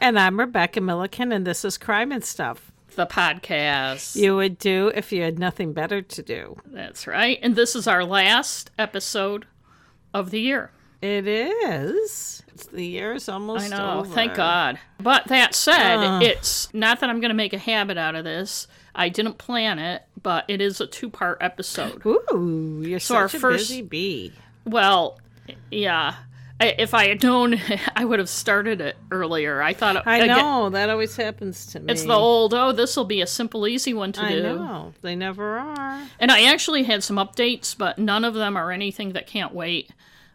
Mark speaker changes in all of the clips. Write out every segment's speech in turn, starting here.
Speaker 1: And I'm Rebecca Milliken, and this is Crime and Stuff.
Speaker 2: the podcast.
Speaker 1: You would do if you had nothing better to do.
Speaker 2: That's right. And this is our last episode of the year.
Speaker 1: It is. It's the year's almost
Speaker 2: I know.
Speaker 1: over.
Speaker 2: Thank God. But that said,
Speaker 1: Ah.
Speaker 2: it's not that I'm going to make a habit out of this. I didn't plan it, but it is a two part episode.
Speaker 1: Ooh, you're
Speaker 2: So our
Speaker 1: such a
Speaker 2: first-
Speaker 1: busy bee.
Speaker 2: Well, yeah. If I had known, I would have started it earlier. I thought
Speaker 1: I
Speaker 2: again,
Speaker 1: know that always happens to me.
Speaker 2: It's the old, oh, this will be a simple, easy one to
Speaker 1: I
Speaker 2: do.
Speaker 1: know they never are.
Speaker 2: And I actually had some updates, but none of them are anything that can't wait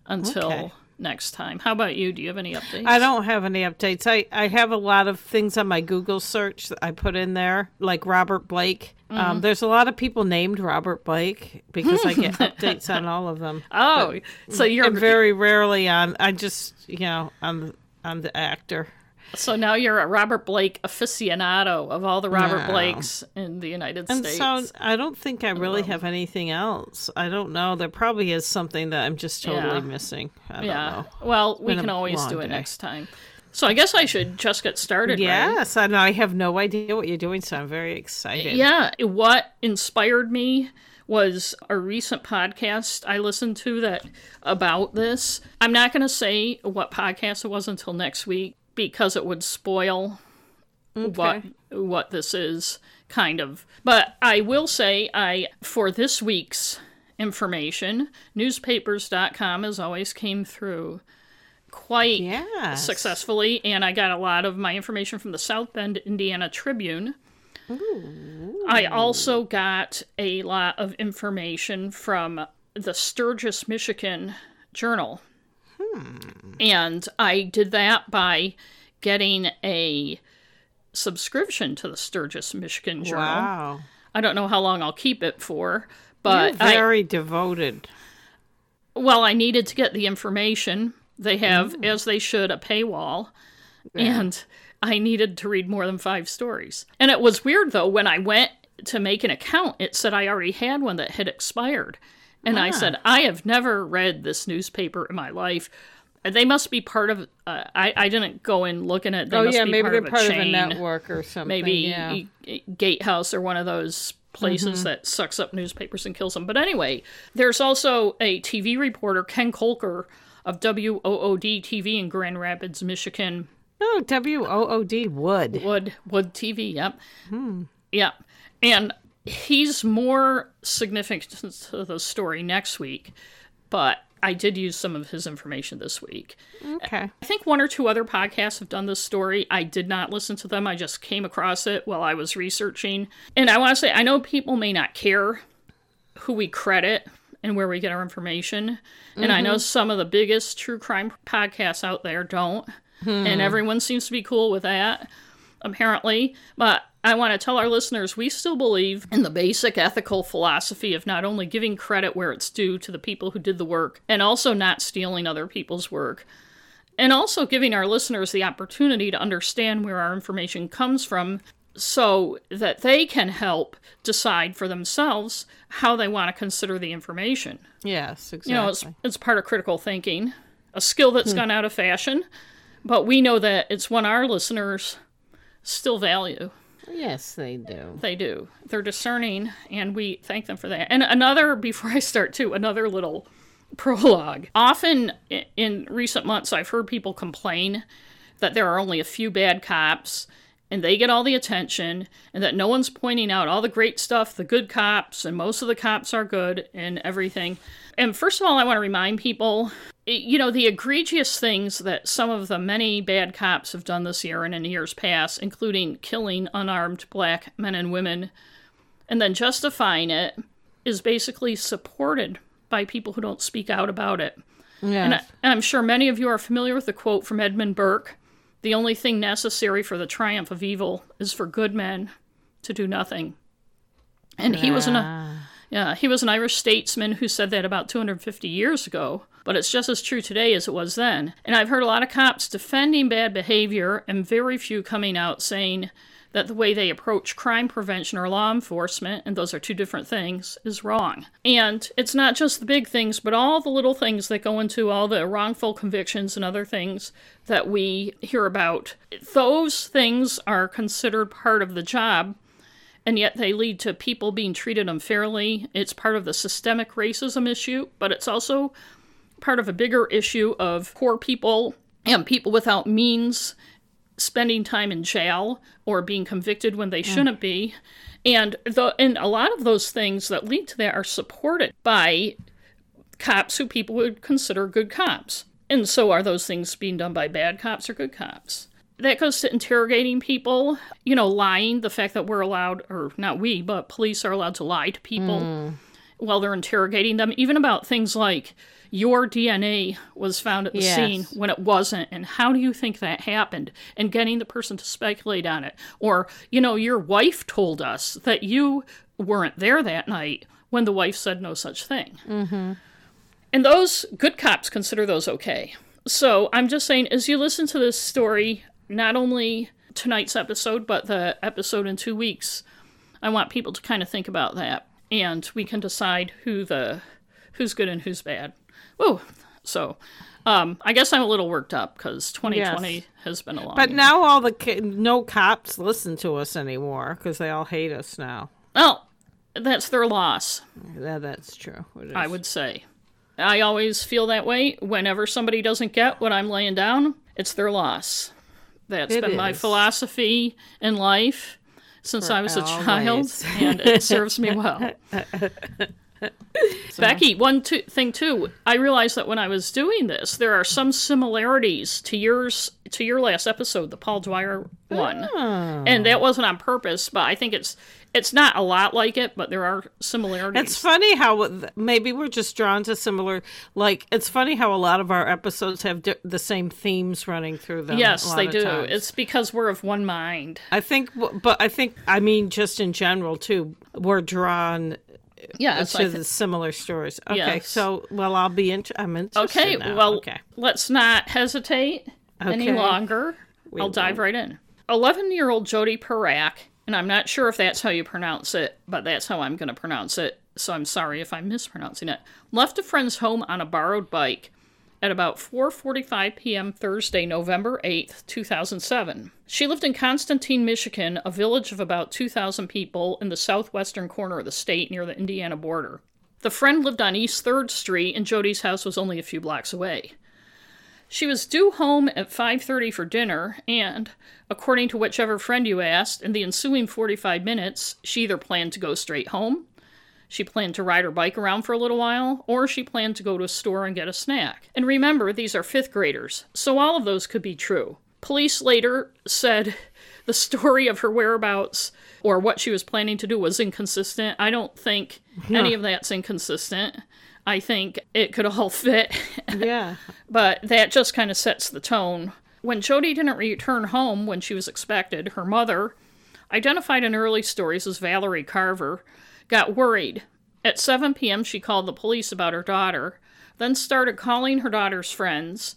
Speaker 2: until
Speaker 1: Okay.
Speaker 2: Next time. How about you? Do you have any updates?
Speaker 1: I don't have any updates. I, I have a lot of things on my Google search that I put in there, like Robert Blake.
Speaker 2: Mm-hmm.
Speaker 1: Um, there's a lot of people named Robert Blake because I get updates on all of them.
Speaker 2: Oh, so you're
Speaker 1: very rarely on. I just you know on the on the actor.
Speaker 2: So now you're a Robert Blake aficionado of all the Robert
Speaker 1: No.
Speaker 2: Blakes in the United
Speaker 1: And
Speaker 2: States.
Speaker 1: so I don't think I really um, have anything else. I don't know. There probably is something that I'm just totally
Speaker 2: Yeah.
Speaker 1: missing. I don't
Speaker 2: yeah.
Speaker 1: know.
Speaker 2: Well, we can always do it
Speaker 1: day.
Speaker 2: next time. So I guess I should just get started. right?
Speaker 1: Yes, and I have no idea what you're doing, so I'm very excited.
Speaker 2: Yeah, what inspired me was a recent podcast I listened to that about this. I'm not going to say what podcast it was until next week because it would spoil what what this is kind of. But I will say I for this week's information, newspapers.com as always came through quite
Speaker 1: Yeah.
Speaker 2: successfully and I got a lot of my information from the South Bend Indiana Tribune. I also got a lot of information from the Sturgis, Michigan Journal. And I did that by getting a subscription to the Sturgis, Michigan Journal.
Speaker 1: Wow.
Speaker 2: I don't know how long I'll keep it for, but
Speaker 1: You're
Speaker 2: I,
Speaker 1: very devoted.
Speaker 2: well, I needed to get the information. They have, mm. as they should, a paywall. And I needed to read more than five stories. And it was weird, though, when I went to make an account, it said I already had one that had expired. And I said, I have never read this newspaper in my life. They must be part of. Uh, I I didn't go in looking at. They
Speaker 1: Oh
Speaker 2: must
Speaker 1: yeah,
Speaker 2: be
Speaker 1: maybe
Speaker 2: part
Speaker 1: they're
Speaker 2: of a
Speaker 1: part of a network or something.
Speaker 2: maybe
Speaker 1: yeah.
Speaker 2: Gatehouse or one of those places
Speaker 1: Mm-hmm.
Speaker 2: that sucks up newspapers and kills them. But anyway, there's also a TV reporter, Ken Kolker of WOOD TV in Grand Rapids, Michigan.
Speaker 1: Oh, W O O D Wood.
Speaker 2: Wood Wood TV, yep. Yep. And he's more significant to the story next week, but I did use some of his information this week.
Speaker 1: Okay.
Speaker 2: I think one or two other podcasts have done this story. I did not listen to them. I just came across it while I was researching. And I want to say, I know people may not care who we credit and where we get our information. And I know mm-hmm. some of the biggest true crime podcasts out there don't. And hmm. everyone seems to be cool with that, apparently. But I want to tell our listeners we still believe in the basic ethical philosophy of not only giving credit where it's due to the people who did the work and also not stealing other people's work and also giving our listeners the opportunity to understand where our information comes from so that they can help decide for themselves how they want to consider the information.
Speaker 1: Yes, exactly.
Speaker 2: You know, it's, it's part of critical thinking, a skill that's hmm. gone out of fashion, but we know that it's one our listeners still value.
Speaker 1: Yes, they do.
Speaker 2: They do. They're discerning, and we thank them for that. And another, before I start too, another little prologue. Often in recent months, I've heard people complain that there are only a few bad cops and they get all the attention, and that no one's pointing out all the great stuff, the good cops, and most of the cops are good and everything. And first of all, I want to remind people you know, the egregious things that some of the many bad cops have done this year and in years past, including killing unarmed black men and women, and then justifying it, is basically supported by people who don't speak out about it.
Speaker 1: Yeah.
Speaker 2: And, I, and I'm sure many of you are familiar with the quote from Edmund Burke The only thing necessary for the triumph of evil is for good men to do nothing. And he was an yeah, he was an Irish statesman who said that about 250 years ago, but it's just as true today as it was then. And I've heard a lot of cops defending bad behavior and very few coming out saying that the way they approach crime prevention or law enforcement, and those are two different things, is wrong. And it's not just the big things, but all the little things that go into all the wrongful convictions and other things that we hear about. Those things are considered part of the job and yet they lead to people being treated unfairly. It's part of the systemic racism issue, but it's also part of a bigger issue of poor people and people without means spending time in jail or being convicted when they shouldn't be. And the and a lot of those things that lead to that are supported by cops who people would consider good cops. And so are those things being done by bad cops or good cops? That goes to interrogating people, you know, lying, the fact that we're allowed, or not we, but police are allowed to lie to people while they're interrogating them, even about things like your DNA was found at the
Speaker 1: Yes.
Speaker 2: scene when it wasn't, and how do you think that happened? And getting the person to speculate on it. Or, you know, your wife told us that you weren't there that night when the wife said no such thing. Mm-hmm. And those good cops consider those okay. So I'm just saying, as you listen to this story, not only tonight's episode, but the episode in two weeks, I want people to kind of think about that, and we can decide who the who's good and who's bad. Oh, so um, I guess I'm a little worked up because 2020
Speaker 1: Yes.
Speaker 2: has been a long.
Speaker 1: But
Speaker 2: year.
Speaker 1: now all the ki- no cops listen to us anymore because they all hate us now.
Speaker 2: well, that's their loss.
Speaker 1: Yeah, that's true.
Speaker 2: I would say. I always feel that way. Whenever somebody doesn't get what I'm laying down, it's their loss. That's
Speaker 1: It
Speaker 2: been my philosophy in life since I was a child, and it serves me well. Becky, one two, thing too, I realized that when I was doing this, there are some similarities to yours to your last episode, the Paul Dwyer one,
Speaker 1: Oh.
Speaker 2: and that wasn't on purpose. But I think it's it's not a lot like it, but there are similarities.
Speaker 1: It's funny how maybe we're just drawn to similar. Like it's funny how a lot of our episodes have di- the same themes running through them.
Speaker 2: Yes, they do.
Speaker 1: times.
Speaker 2: It's because we're of one mind.
Speaker 1: I think, but I think I mean just in general too. We're drawn
Speaker 2: Yes,
Speaker 1: to the similar stories. Okay,
Speaker 2: Yes.
Speaker 1: so well, I'll be. Int- I'm interested.
Speaker 2: okay.
Speaker 1: now.
Speaker 2: Well,
Speaker 1: okay.
Speaker 2: let's not hesitate any
Speaker 1: Okay.
Speaker 2: longer. I'll dive right in. Eleven-year-old Jodi Parrack, and I'm not sure if that's how you pronounce it, but that's how I'm going to pronounce it. So I'm sorry if I'm mispronouncing it. Left a friend's home on a borrowed bike at about 4:45 p.m. Thursday, November 8th, 2007. She lived in Constantine, Michigan, a village of about 2,000 people in the southwestern corner of the state near the Indiana border. The friend lived on East 3rd Street and Jodi's house was only a few blocks away. She was due home at 5:30 for dinner and, according to whichever friend you asked, in the ensuing 45 minutes, she either planned to go straight home, she planned to ride her bike around for a little while, or she planned to go to a store and get a snack. And remember, these are fifth graders, so all of those could be true. Police later said the story of her whereabouts or what she was planning to do was inconsistent. I don't think any of that's inconsistent. I think it could all fit.
Speaker 1: Yeah.
Speaker 2: But that just kind of sets the tone. When Jodi didn't return home when she was expected, her mother, identified in early stories as Valerie Carver, got worried. At 7 p.m., she called the police about her daughter, then started calling her daughter's friends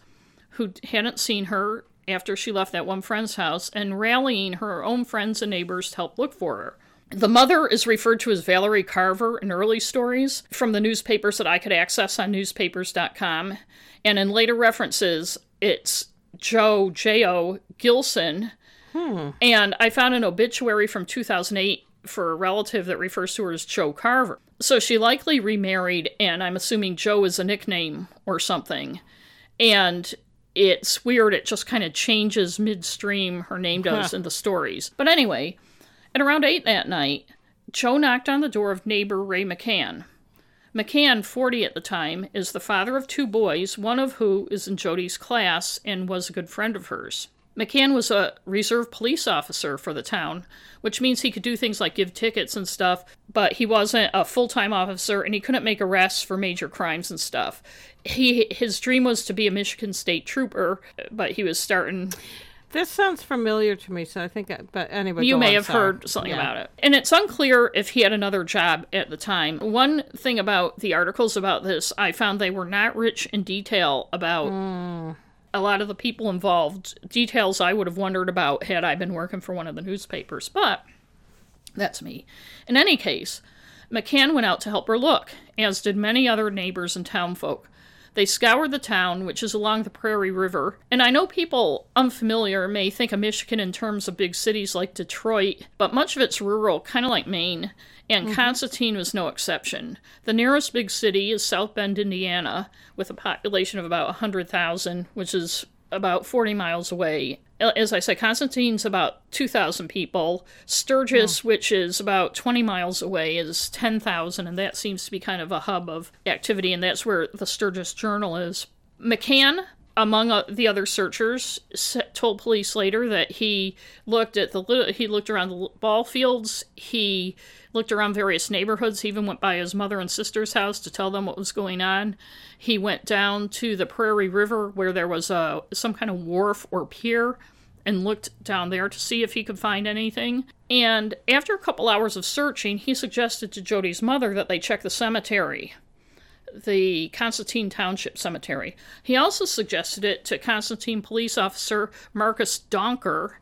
Speaker 2: who hadn't seen her after she left that one friend's house and rallying her own friends and neighbors to help look for her. The mother is referred to as Valerie Carver in early stories from the newspapers that I could access on newspapers.com. And in later references, it's Joe J.O. Gilson. Hmm. And I found an obituary from 2008 for a relative that refers to her as Joe Carver. So she likely remarried, and I'm assuming Joe is a nickname or something. And it's weird, it just kind of changes midstream, her name does in the stories. But anyway, at around 8 that night, Joe knocked on the door of neighbor Ray McCann. McCann, 40 at the time, is the father of two boys, one of who is in Jodi's class and was a good friend of hers. McCann was a reserve police officer for the town, which means he could do things like give tickets and stuff, but he wasn't a full time officer and he couldn't make arrests for major crimes and stuff. He his dream was to be a Michigan State trooper, but he was starting
Speaker 1: This sounds familiar to me, so I think. I, but anyway,
Speaker 2: you may have
Speaker 1: sorry.
Speaker 2: heard something
Speaker 1: Yeah.
Speaker 2: about it. And it's unclear if he had another job at the time. One thing about the articles about this, I found they were not rich in detail about hmm. a lot of the people involved, details I would have wondered about had I been working for one of the newspapers, but that's me. In any case, McCann went out to help her look, as did many other neighbors and townfolk. They scoured the town, which is along the Prairie River, and I know people unfamiliar may think of Michigan in terms of big cities like Detroit, but much of it's rural, kind of like Maine, and mm-hmm. Constantine was no exception. The nearest big city is South Bend, Indiana, with a population of about 100,000, which is about 40 miles away. Uh, as I said, Constantine's about 2,000 people. Sturgis, oh. which is about 20 miles away, is 10,000, and that seems to be kind of a hub of activity, and that's where the Sturgis Journal is. McCann, among uh, the other searchers, told police later that he looked at the he looked around the ball fields. He looked around various neighborhoods. He even went by his mother and sister's house to tell them what was going on. He went down to the Prairie River where there was a some kind of wharf or pier and looked down there to see if he could find anything. And after a couple hours of searching, he suggested to Jodi's mother that they check the cemetery, the Constantine Township Cemetery. He also suggested it to Constantine police officer Marcus Donker,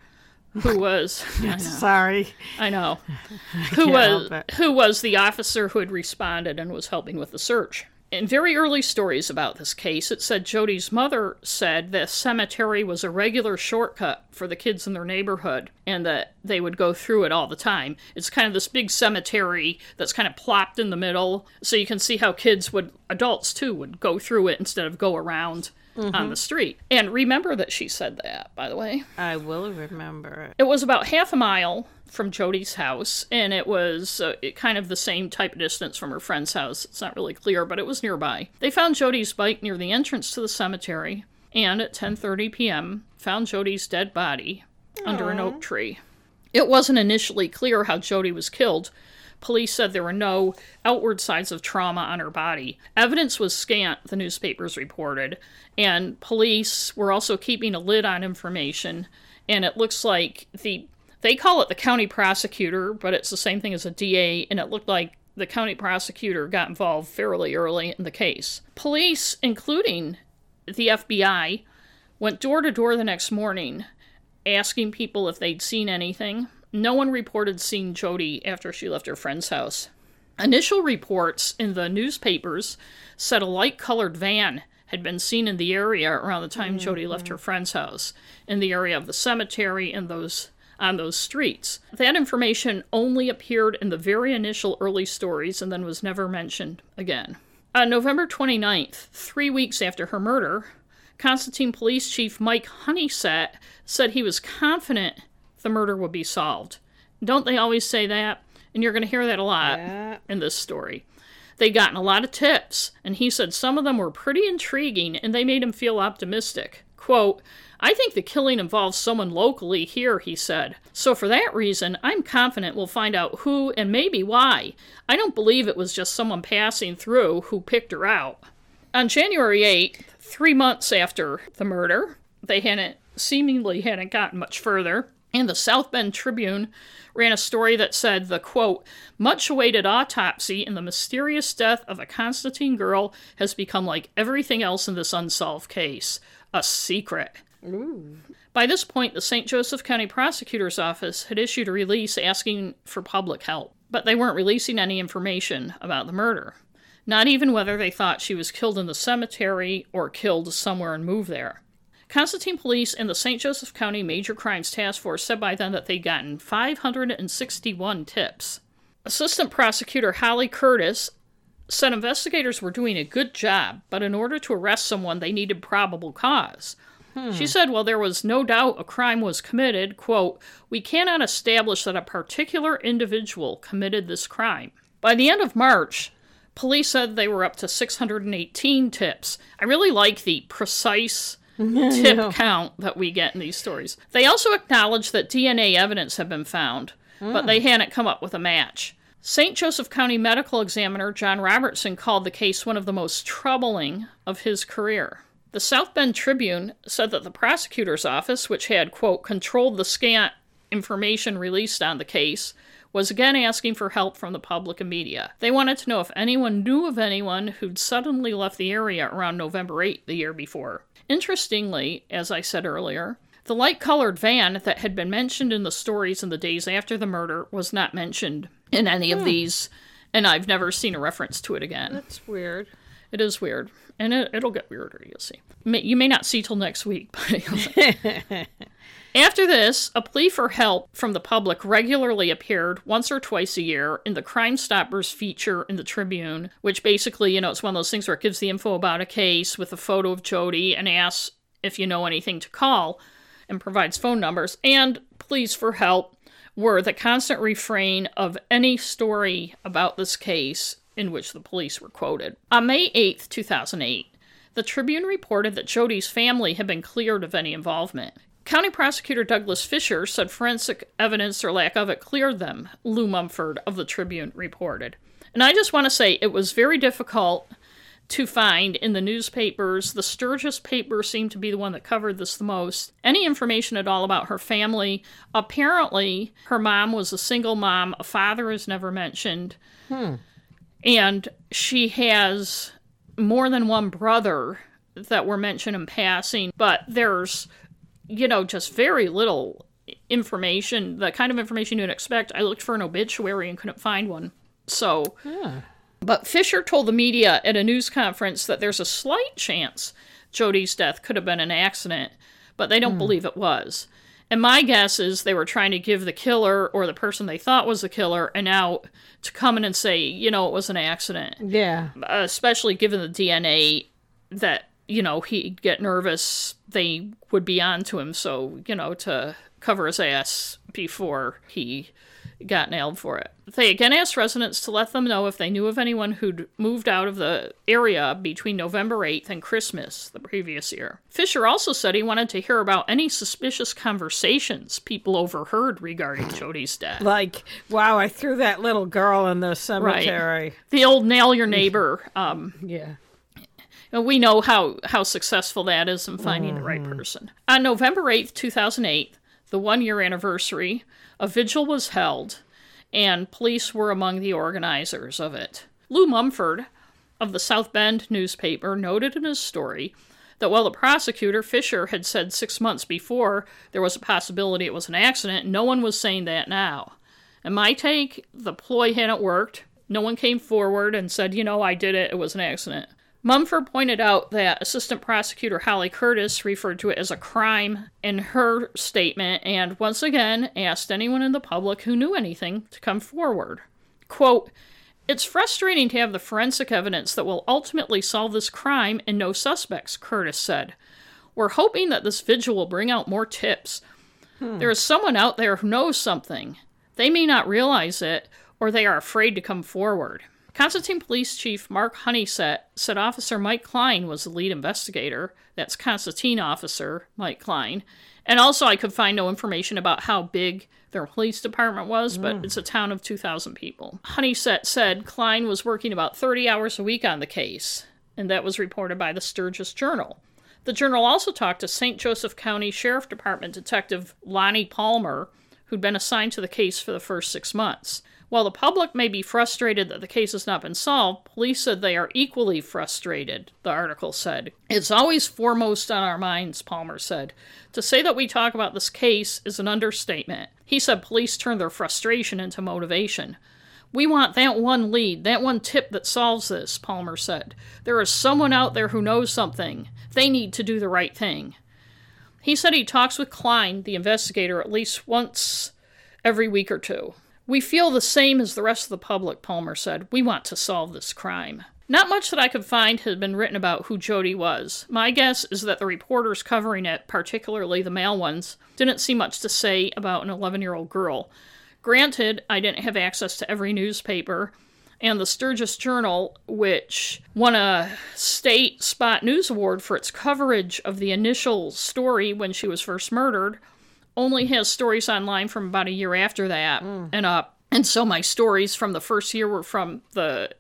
Speaker 2: who was
Speaker 1: I sorry.
Speaker 2: I know. Who was who was the officer who had responded and was helping with the search in very early stories about this case it said jodi's mother said the cemetery was a regular shortcut for the kids in their neighborhood and that they would go through it all the time. It's kind of this big cemetery that's kind of plopped in the middle so you can see how kids would adults too would go through it instead of go around mm-hmm. on the street. And remember that she said that, by the way.
Speaker 1: I will remember it.
Speaker 2: It was about half a mile from Jodi's house, and it was uh, kind of the same type of distance from her friend's house. It's not really clear, but it was nearby. They found Jodi's bike near the entrance to the cemetery, and at 10:30 p.m. found Jodi's dead body Aww. under an oak tree. It wasn't initially clear how Jodi was killed, Police said there were no outward signs of trauma on her body. Evidence was scant, the newspapers reported, and police were also keeping a lid on information. And it looks like the they call it the county prosecutor, but it's the same thing as a DA, and it looked like the county prosecutor got involved fairly early in the case. Police, including the FBI, went door to door the next morning asking people if they'd seen anything. No one reported seeing Jodi after she left her friend's house. Initial reports in the newspapers said a light colored van had been seen in the area around the time mm-hmm. Jodi left her friend's house, in the area of the cemetery and those on those streets. That information only appeared in the very initial early stories and then was never mentioned again. On November 29th, three weeks after her murder, Constantine Police Chief Mike Honeysett said he was confident the murder would be solved. Don't they always say that? And you're going to hear that a lot yeah. in this story. They'd gotten a lot of tips, and he said some of them were pretty intriguing and they made him feel optimistic. Quote, I think the killing involves someone locally here, he said. So for that reason, I'm confident we'll find out who and maybe why. I don't believe it was just someone passing through who picked her out. On January 8th, three months after the murder, they hadn't seemingly hadn't gotten much further. And the South Bend Tribune ran a story that said the quote, much awaited autopsy in the mysterious death of a Constantine girl has become like everything else in this unsolved case a secret. Ooh. By this point, the St. Joseph County Prosecutor's Office had issued a release asking for public help, but they weren't releasing any information about the murder. Not even whether they thought she was killed in the cemetery or killed somewhere and moved there. Constantine Police and the St. Joseph County Major Crimes Task Force said by then that they'd gotten 561 tips. Assistant Prosecutor Holly Curtis said investigators were doing a good job, but in order to arrest someone, they needed probable cause. Hmm. She said, while there was no doubt a crime was committed, quote, we cannot establish that a particular individual committed this crime. By the end of March, police said they were up to 618 tips. I really like the precise tip count that we get in these stories. They also acknowledge that DNA evidence had been found, mm. but they hadn't come up with a match. St. Joseph County medical examiner John Robertson called the case one of the most troubling of his career. The South Bend Tribune said that the prosecutor's office, which had, quote, controlled the scant information released on the case, was again asking for help from the public and media. They wanted to know if anyone knew of anyone who'd suddenly left the area around November 8 the year before. Interestingly, as I said earlier, the light colored van that had been mentioned in the stories in the days after the murder was not mentioned in any of hmm. these, and I've never seen a reference to it again.
Speaker 1: That's weird.
Speaker 2: It is weird, and it, it'll get weirder, you'll see. You may not see till next week, but. After this, a plea for help from the public regularly appeared once or twice a year in the Crime Stoppers feature in the Tribune, which basically, you know, it's one of those things where it gives the info about a case with a photo of Jodi and asks if you know anything to call and provides phone numbers. And pleas for help were the constant refrain of any story about this case in which the police were quoted. On May 8th, 2008, the Tribune reported that Jodi's family had been cleared of any involvement. County Prosecutor Douglas Fisher said forensic evidence or lack of it cleared them, Lou Mumford of the Tribune reported. And I just want to say it was very difficult to find in the newspapers. The Sturgis paper seemed to be the one that covered this the most. Any information at all about her family. Apparently, her mom was a single mom, a father is never mentioned. Hmm. And she has more than one brother that were mentioned in passing, but there's, you know, just very little information, the kind of information you'd expect. I looked for an obituary and couldn't find one. So, yeah. but Fisher told the media at a news conference that there's a slight chance Jodi's death could have been an accident, but they don't hmm. believe it was. And my guess is they were trying to give the killer or the person they thought was the killer an now to come in and say, you know, it was an accident
Speaker 1: Yeah.
Speaker 2: especially given the DNA that you know he'd get nervous they would be on to him. So you know to cover his ass before he got nailed for it. They again asked residents to let them know if they knew of anyone who'd moved out of the area between november 8th and christmas the previous year. Fisher also said he wanted to hear about any suspicious conversations people overheard regarding jodi's death.
Speaker 1: Like, wow, I threw that little girl in the cemetery.
Speaker 2: the old nail your neighbor um,
Speaker 1: Yeah.
Speaker 2: And we know how, how successful that is in finding the right mm-hmm. person. On November 8th, 2008, the one year anniversary, a vigil was held, and police were among the organizers of it. Lou Mumford of the South Bend newspaper noted in his story that while the prosecutor, Fisher, had said six months before there was a possibility it was an accident, no one was saying that now. And my take, the ploy hadn't worked. No one came forward and said, you know, I did it, it was an accident. Mumford pointed out that Assistant Prosecutor Holly Curtis referred to it as a crime in her statement and once again asked anyone in the public who knew anything to come forward. Quote, It's frustrating to have the forensic evidence that will ultimately solve this crime and no suspects, Curtis said. We're hoping that this vigil will bring out more tips. Hmm. There is someone out there who knows something. They may not realize it, or they are afraid to come forward. Constantine Police Chief Mark Honeysett said Officer Mike Klein was the lead investigator. That's Constantine Officer Mike Klein. And also, I could find no information about how big their police department was, but hmm. it's a town of 2,000 people. Honeysett said Klein was working about 30 hours a week on the case, and that was reported by the Sturgis Journal. The journal also talked to St. Joseph County Sheriff Department Detective Lonnie Palmer, who'd been assigned to the case for the first six months. While the public may be frustrated that the case has not been solved, police said they are equally frustrated, the article said. It's always foremost on our minds, Palmer said. To say that we talk about this case is an understatement. He said police turn their frustration into motivation. We want that one lead, that one tip that solves this, Palmer said. There is someone out there who knows something. They need to do the right thing. He said he talks with Klein, the investigator, at least once every week or two. We feel the same as the rest of the public, Palmer said. We want to solve this crime. Not much that I could find had been written about who Jodi was. My guess is that the reporters covering it, particularly the male ones, didn't see much to say about an 11 year old girl. Granted, I didn't have access to every newspaper, and the Sturgis Journal, which won a state spot news award for its coverage of the initial story when she was first murdered, only has stories online from about a year after that and up. And so my stories from the first year were from the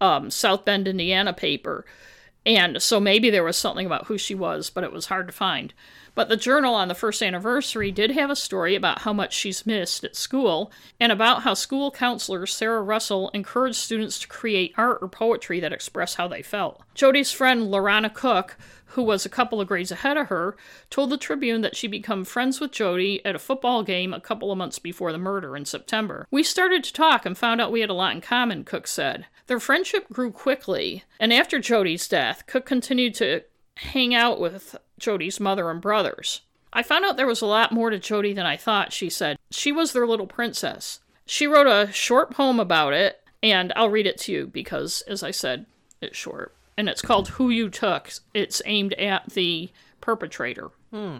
Speaker 2: um, South Bend, Indiana paper. And so maybe there was something about who she was, but it was hard to find. But the journal on the first anniversary did have a story about how much she's missed at school and about how school counselor Sarah Russell encouraged students to create art or poetry that express how they felt. Jodi's friend Lorana Cook, who was a couple of grades ahead of her, told the Tribune that she became friends with Jodi at a football game a couple of months before the murder in September. We started to talk and found out we had a lot in common, Cook said. Their friendship grew quickly, and after Jodi's death, Cook continued to hang out with Jodi's mother and brothers. I found out there was a lot more to Jodi than I thought, she said. She was their little princess. She wrote a short poem about it, and I'll read it to you because, as I said, it's short. And it's called Who You Took. It's aimed at the perpetrator.
Speaker 1: Hmm.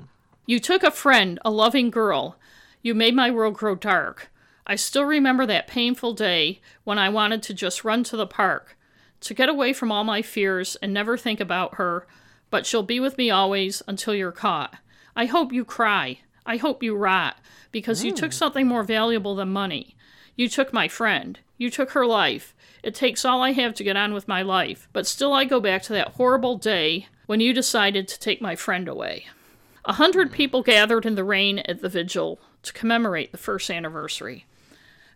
Speaker 2: You took a friend, a loving girl. You made my world grow dark. I still remember that painful day when I wanted to just run to the park, to get away from all my fears and never think about her, but she'll be with me always until you're caught. I hope you cry. I hope you rot, because you took something more valuable than money. You took my friend. You took her life. It takes all I have to get on with my life, but still I go back to that horrible day when you decided to take my friend away. A hundred mm-hmm. people gathered in the rain at the vigil to commemorate the first anniversary.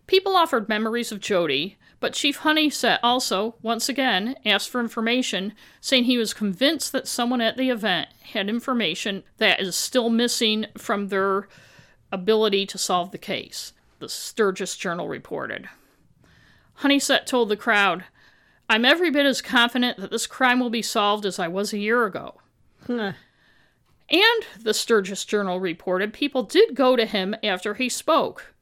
Speaker 2: People offered memories of Jodi, but Chief Honeysett also, once again, asked for information, saying he was convinced that someone at the event had information that is still missing from their ability to solve the case, the Sturgis Journal reported. Honeysett told the crowd, I'm every bit as confident that this crime will be solved as I was a year ago. And, the Sturgis Journal reported, people did go to him after he spoke.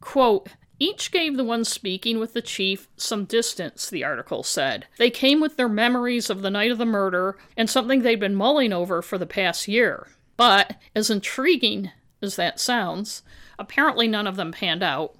Speaker 2: Quote, each gave the one speaking with the chief some distance, the article said. They came with their memories of the night of the murder and something they'd been mulling over for the past year. But, as intriguing as that sounds, apparently none of them panned out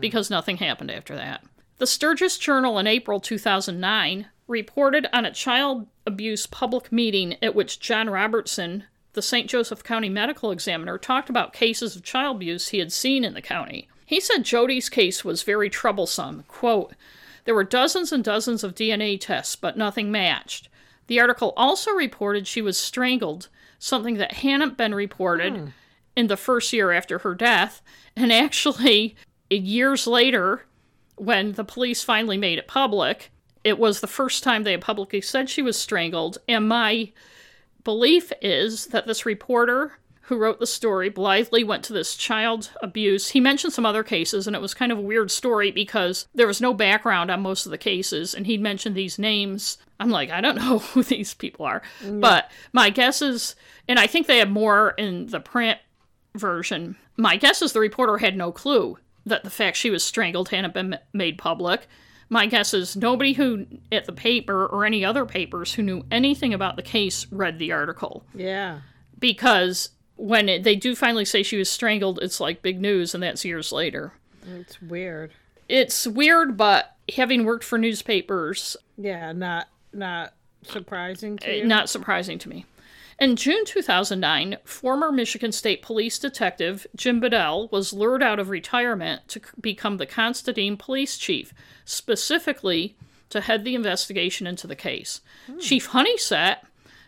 Speaker 2: because nothing happened after that. The Sturgis Journal in April 2009 reported on a child abuse public meeting at which John Robertson, the St. Joseph County medical examiner, talked about cases of child abuse he had seen in the county. He said Jodi's case was very troublesome. Quote, there were dozens and dozens of DNA tests, but nothing matched. The article also reported she was strangled, something that hadn't been reported hmm. in the first year after her death. And actually, years later, when the police finally made it public, it was the first time they had publicly said she was strangled. And my belief is that this reporter who wrote the story blithely went to this child abuse. He mentioned some other cases, and it was kind of a weird story because there was no background on most of the cases, and he'd mentioned these names. I'm like, I don't know who these people are. Mm. But my guess is, and I think they have more in the print version. My guess is the reporter had no clue that the fact she was strangled hadn't been made public. My guess is nobody who at the paper or any other papers who knew anything about the case read the article
Speaker 1: Yeah.
Speaker 2: because when it, they do finally say she was strangled, it's like big news, and that's years later.
Speaker 1: It's weird.
Speaker 2: It's weird, but having worked for newspapers,
Speaker 1: Yeah, not not surprising to eh, you.
Speaker 2: not surprising to me. In June 2009, former Michigan State Police Detective Jim Bedell was lured out of retirement to become the Constantine Police Chief, specifically to head the investigation into the case. Hmm. Chief Honeysett,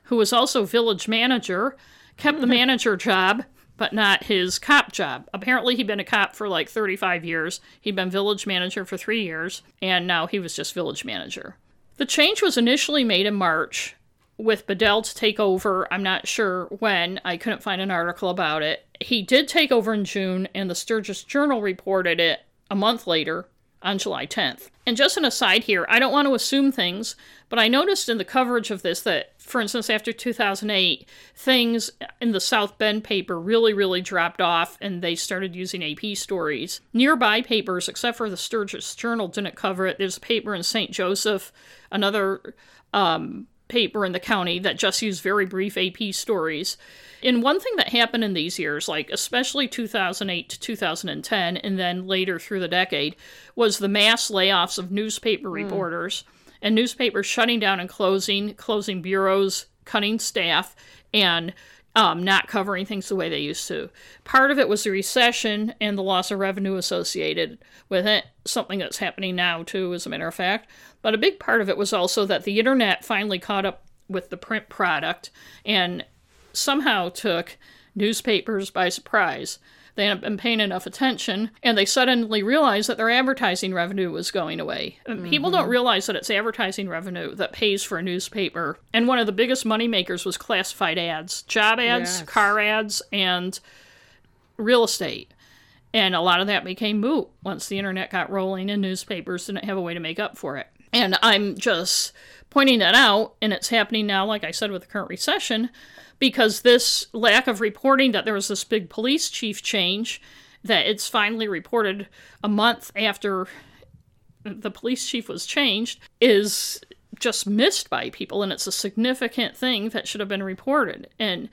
Speaker 2: who was also village manager, kept the hmm. manager job, but not his cop job. Apparently, he'd been a cop for like 35 years. He'd been village manager for three years, and now he was just village manager. The change was initially made in March with Bedell to take over. I'm not sure when. I couldn't find an article about it. He did take over in June, and the Sturgis Journal reported it a month later on July 10th. And just an aside here, I don't want to assume things, but I noticed in the coverage of this that, for instance, after 2008, things in the South Bend paper really, really dropped off and they started using AP stories. Nearby papers, except for the Sturgis Journal, didn't cover it. There's a paper in St. Joseph, another um, paper in the county that just used very brief AP stories. And one thing that happened in these years, like especially 2008 to 2010, and then later through the decade, was the mass layoffs of newspaper reporters and newspapers shutting down and closing, closing bureaus, cutting staff, and um, not covering things the way they used to. Part of it was the recession and the loss of revenue associated with it, something that's happening now, too, as a matter of fact. But a big part of it was also that the internet finally caught up with the print product and somehow took newspapers by surprise. They hadn't been paying enough attention, and they suddenly realized that their advertising revenue was going away. And People don't mm-hmm. realize that it's advertising revenue that pays for a newspaper. And one of the biggest money makers was classified ads job ads,
Speaker 1: Yes.
Speaker 2: car ads, and real estate. And a lot of that became moot once the internet got rolling and newspapers didn't have a way to make up for it. And I'm just pointing that out, and it's happening now, like I said, with the current recession, because this lack of reporting that there was this big police chief change, that it's finally reported a month after the police chief was changed, is just missed by people, and it's a significant thing that should have been reported. And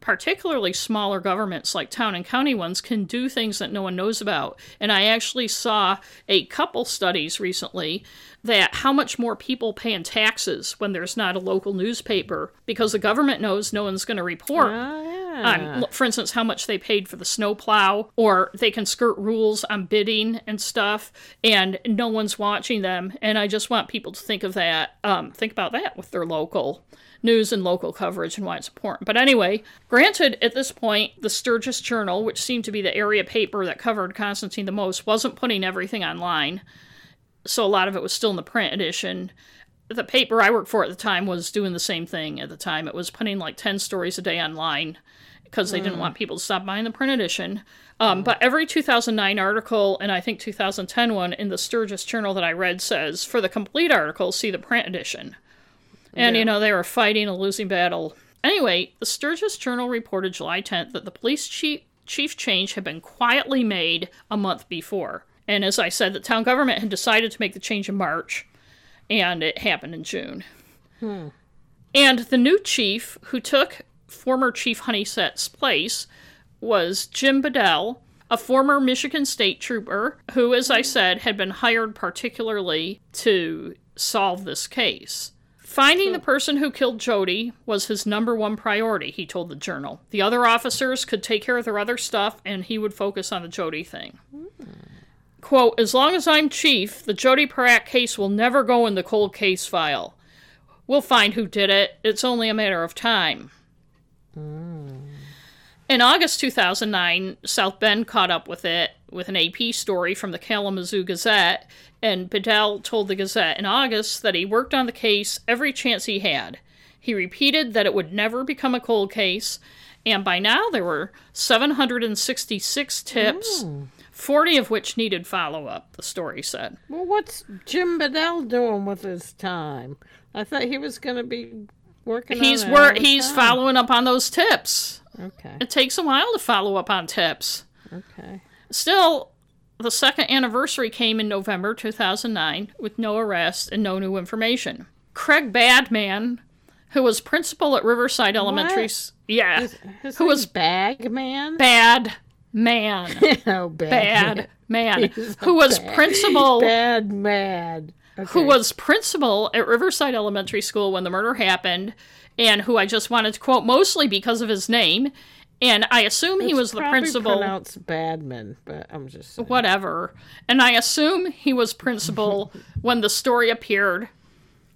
Speaker 2: particularly smaller governments like town and county ones can do things that no one knows about. And I actually saw a couple studies recently that how much more people pay in taxes when there's not a local newspaper because the government knows no one's going to report.
Speaker 1: Oh,
Speaker 2: Um, for instance, how much they paid for the snowplow, or they can skirt rules on bidding and stuff, and no one's watching them. And I just want people to think of that, um, think about that with their local news and local coverage and why it's important. But anyway, granted, at this point, the Sturgis Journal, which seemed to be the area paper that covered Constantine the most, wasn't putting everything online. So a lot of it was still in the print edition. The paper I worked for at the time was doing the same thing at the time. It was putting like 10 stories a day online because they didn't want people to stop buying the print edition. Um, But every 2009 article, and I think 2010 one in the Sturgis Journal that I read says, for the complete article, see the print edition. And, you know, they were fighting a losing battle. Anyway, the Sturgis Journal reported July 10th that the police chief, chief change had been quietly made a month before. And as I said, the town government had decided to make the change in March, and it happened in June. Hmm. And the new chief who took former Chief Honeysett's place was Jim Bedell, a former Michigan State trooper who, as I said, had been hired particularly to solve this case. Finding the person who killed Jodi was his number one priority, he told the journal. The other officers could take care of their other stuff, and he would focus on the Jodi thing. Hmm. Quote, as long as I'm chief, the Jodi Parrack case will never go in the cold case file. We'll find who did it. It's only a matter of time. Hmm. In August 2009, South Bend caught up with it with an AP story from the Kalamazoo Gazette, and Bedell told the Gazette in August that he worked on the case every chance he had. He repeated that it would never become a cold case, and by now there were 766 tips, hmm. 40 of which needed follow up, the story said.
Speaker 1: Well, what's Jim Bedell doing with his time? I thought he was going to be working.
Speaker 2: He's
Speaker 1: on
Speaker 2: wor- he's
Speaker 1: time.
Speaker 2: following up on those tips.
Speaker 1: Okay.
Speaker 2: It takes a while to follow up on tips.
Speaker 1: Okay.
Speaker 2: Still, the second anniversary came in November 2009 with no arrest and no new information. Craig Badman, who was principal at Riverside Elementary, s- yeah,
Speaker 1: His
Speaker 2: Who was-
Speaker 1: name's Bag Man?
Speaker 2: bad man,
Speaker 1: oh, bad.
Speaker 2: bad man,
Speaker 1: a
Speaker 2: who was
Speaker 1: bad-
Speaker 2: principal
Speaker 1: Bad mad. Okay.
Speaker 2: who was principal at Riverside Elementary School when the murder happened, and who I just wanted to quote mostly because of his name. And I assume he was the principal.
Speaker 1: pronounced Badman, but I'm just saying.
Speaker 2: whatever. And I assume he was principal when the story appeared,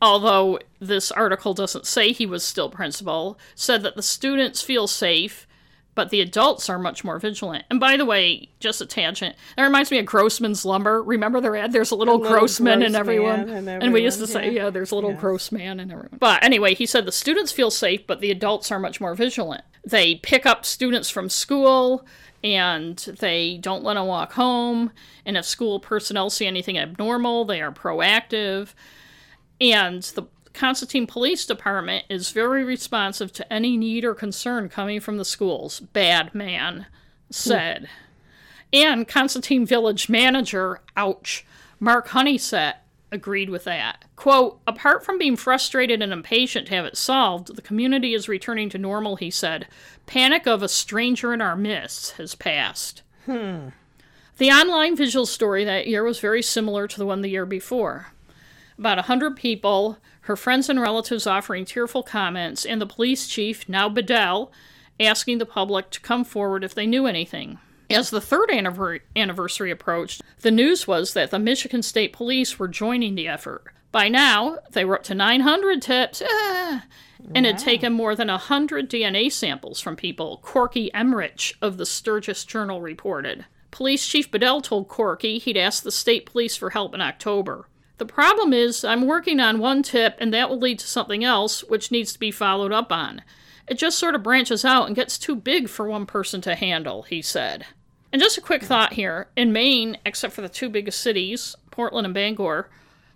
Speaker 2: although this article doesn't say he was still principal, said that the students feel safe, but the adults are much more vigilant. And by the way, just a tangent, that reminds me of Grossman's Lumber. Remember their ad? There's a little,
Speaker 1: little
Speaker 2: Grossman in everyone.
Speaker 1: man in
Speaker 2: And we used to
Speaker 1: everyone,
Speaker 2: say,
Speaker 1: yeah.
Speaker 2: yeah, there's a little
Speaker 1: Yes.
Speaker 2: gross man in everyone. But anyway, he said the students feel safe, but the adults are much more vigilant. They pick up students from school and they don't let them walk home. And if school personnel see anything abnormal, they are proactive. And the Constantine Police Department is very responsive to any need or concern coming from the schools, Bad Man said. And Constantine Village manager, ouch, Mark Honeysett, agreed with that. Quote, apart from being frustrated and impatient to have it solved, the community is returning to normal, he said. Panic of a stranger in our midst has passed. Hmm. The online visual story that year was very similar to the one the year before. About a hundred people, her friends and relatives offering tearful comments, and the police chief, now Bedell, asking the public to come forward if they knew anything. As the third anniversary approached, the news was that the Michigan State Police were joining the effort. By now, they were up to 900 tips, ah, and had taken more than 100 DNA samples from people, Corky Emmerich of the Sturgis Journal reported. Police Chief Bedell told Corky he'd asked the state police for help in October. The problem is, I'm working on one tip, and that will lead to something else, which needs to be followed up on. It just sort of branches out and gets too big for one person to handle, he said. And just a quick thought here in Maine, except for the two biggest cities, Portland and Bangor,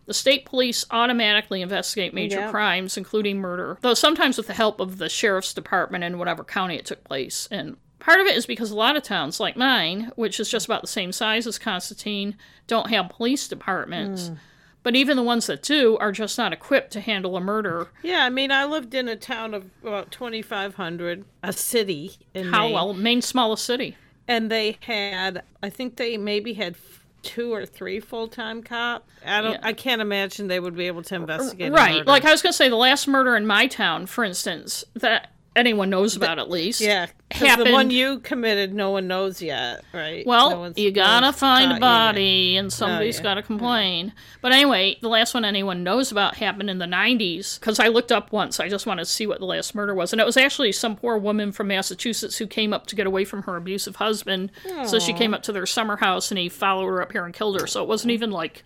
Speaker 2: the state police automatically investigate major
Speaker 1: Yep.
Speaker 2: crimes, including murder, though sometimes with the help of the sheriff's department in whatever county it took place. And part of it is because a lot of towns, like mine, which is just about the same size as Constantine, don't have police departments. Mm. But even the ones that do are just not equipped to handle a murder.
Speaker 1: Yeah, I mean, I lived in a town of about 2,500, a city in
Speaker 2: Hallowell
Speaker 1: Maine,
Speaker 2: well, Maine's smallest city.
Speaker 1: and they had, I think they maybe had two or three full time cops. I don't,
Speaker 2: Yeah.
Speaker 1: I can't imagine they would be able to investigate.
Speaker 2: Right. Like I was going to say, the last murder in my town, for instance, that anyone knows about at least.
Speaker 1: Yeah,
Speaker 2: happened.
Speaker 1: the one you committed, no one knows yet, right?
Speaker 2: Well,
Speaker 1: No
Speaker 2: you gotta find a body, and oh, somebody's
Speaker 1: yeah.
Speaker 2: gotta complain. But anyway, the last one anyone knows about happened in the 90s, because I looked up once. I just wanted to see what the last murder was. And it was actually some poor woman from Massachusetts who came up to get away from her abusive husband. So she came up to their summer house, and he followed her up here and killed her. So it wasn't even like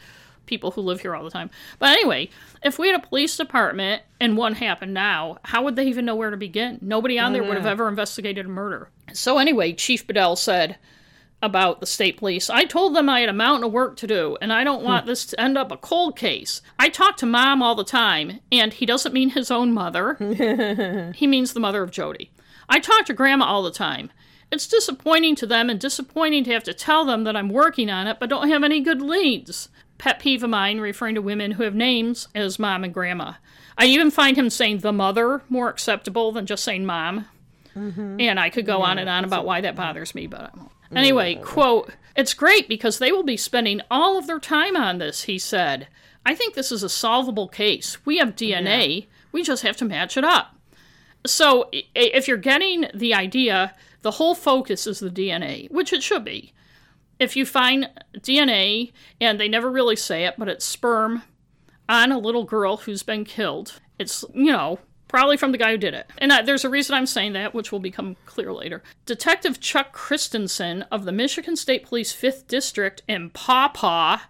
Speaker 2: people who live here all the time. But anyway, if we had a police department and one happened now, how would they even know where to begin? Nobody on oh, there would have ever investigated a murder. So anyway, Chief Bedell said about the state police, I told them I had a mountain of work to do, and I don't hmm. want this to end up a cold case. I talk to mom all the time, and he doesn't mean his own mother. he means the mother of Jodi. I talk to grandma all the time. It's disappointing to them and disappointing to have to tell them that I'm working on it but don't have any good leads. Pet peeve of mine referring to women who have names as mom and grandma. I even find him saying the mother more acceptable than just saying mom. And I could go on and on about why that bothers me, but I won't. Anyway, quote, it's great because they will be spending all of their time on this, he said. I think this is a solvable case. We have DNA, we just have to match it up. So if you're getting the idea, the whole focus is the DNA, which it should be. If you find DNA, and they never really say it, but it's sperm on a little girl who's been killed, it's, you know, probably from the guy who did it. And I, there's a reason I'm saying that, which will become clear later. Detective Chuck Christensen of the Michigan State Police 5th District in Paw Paw,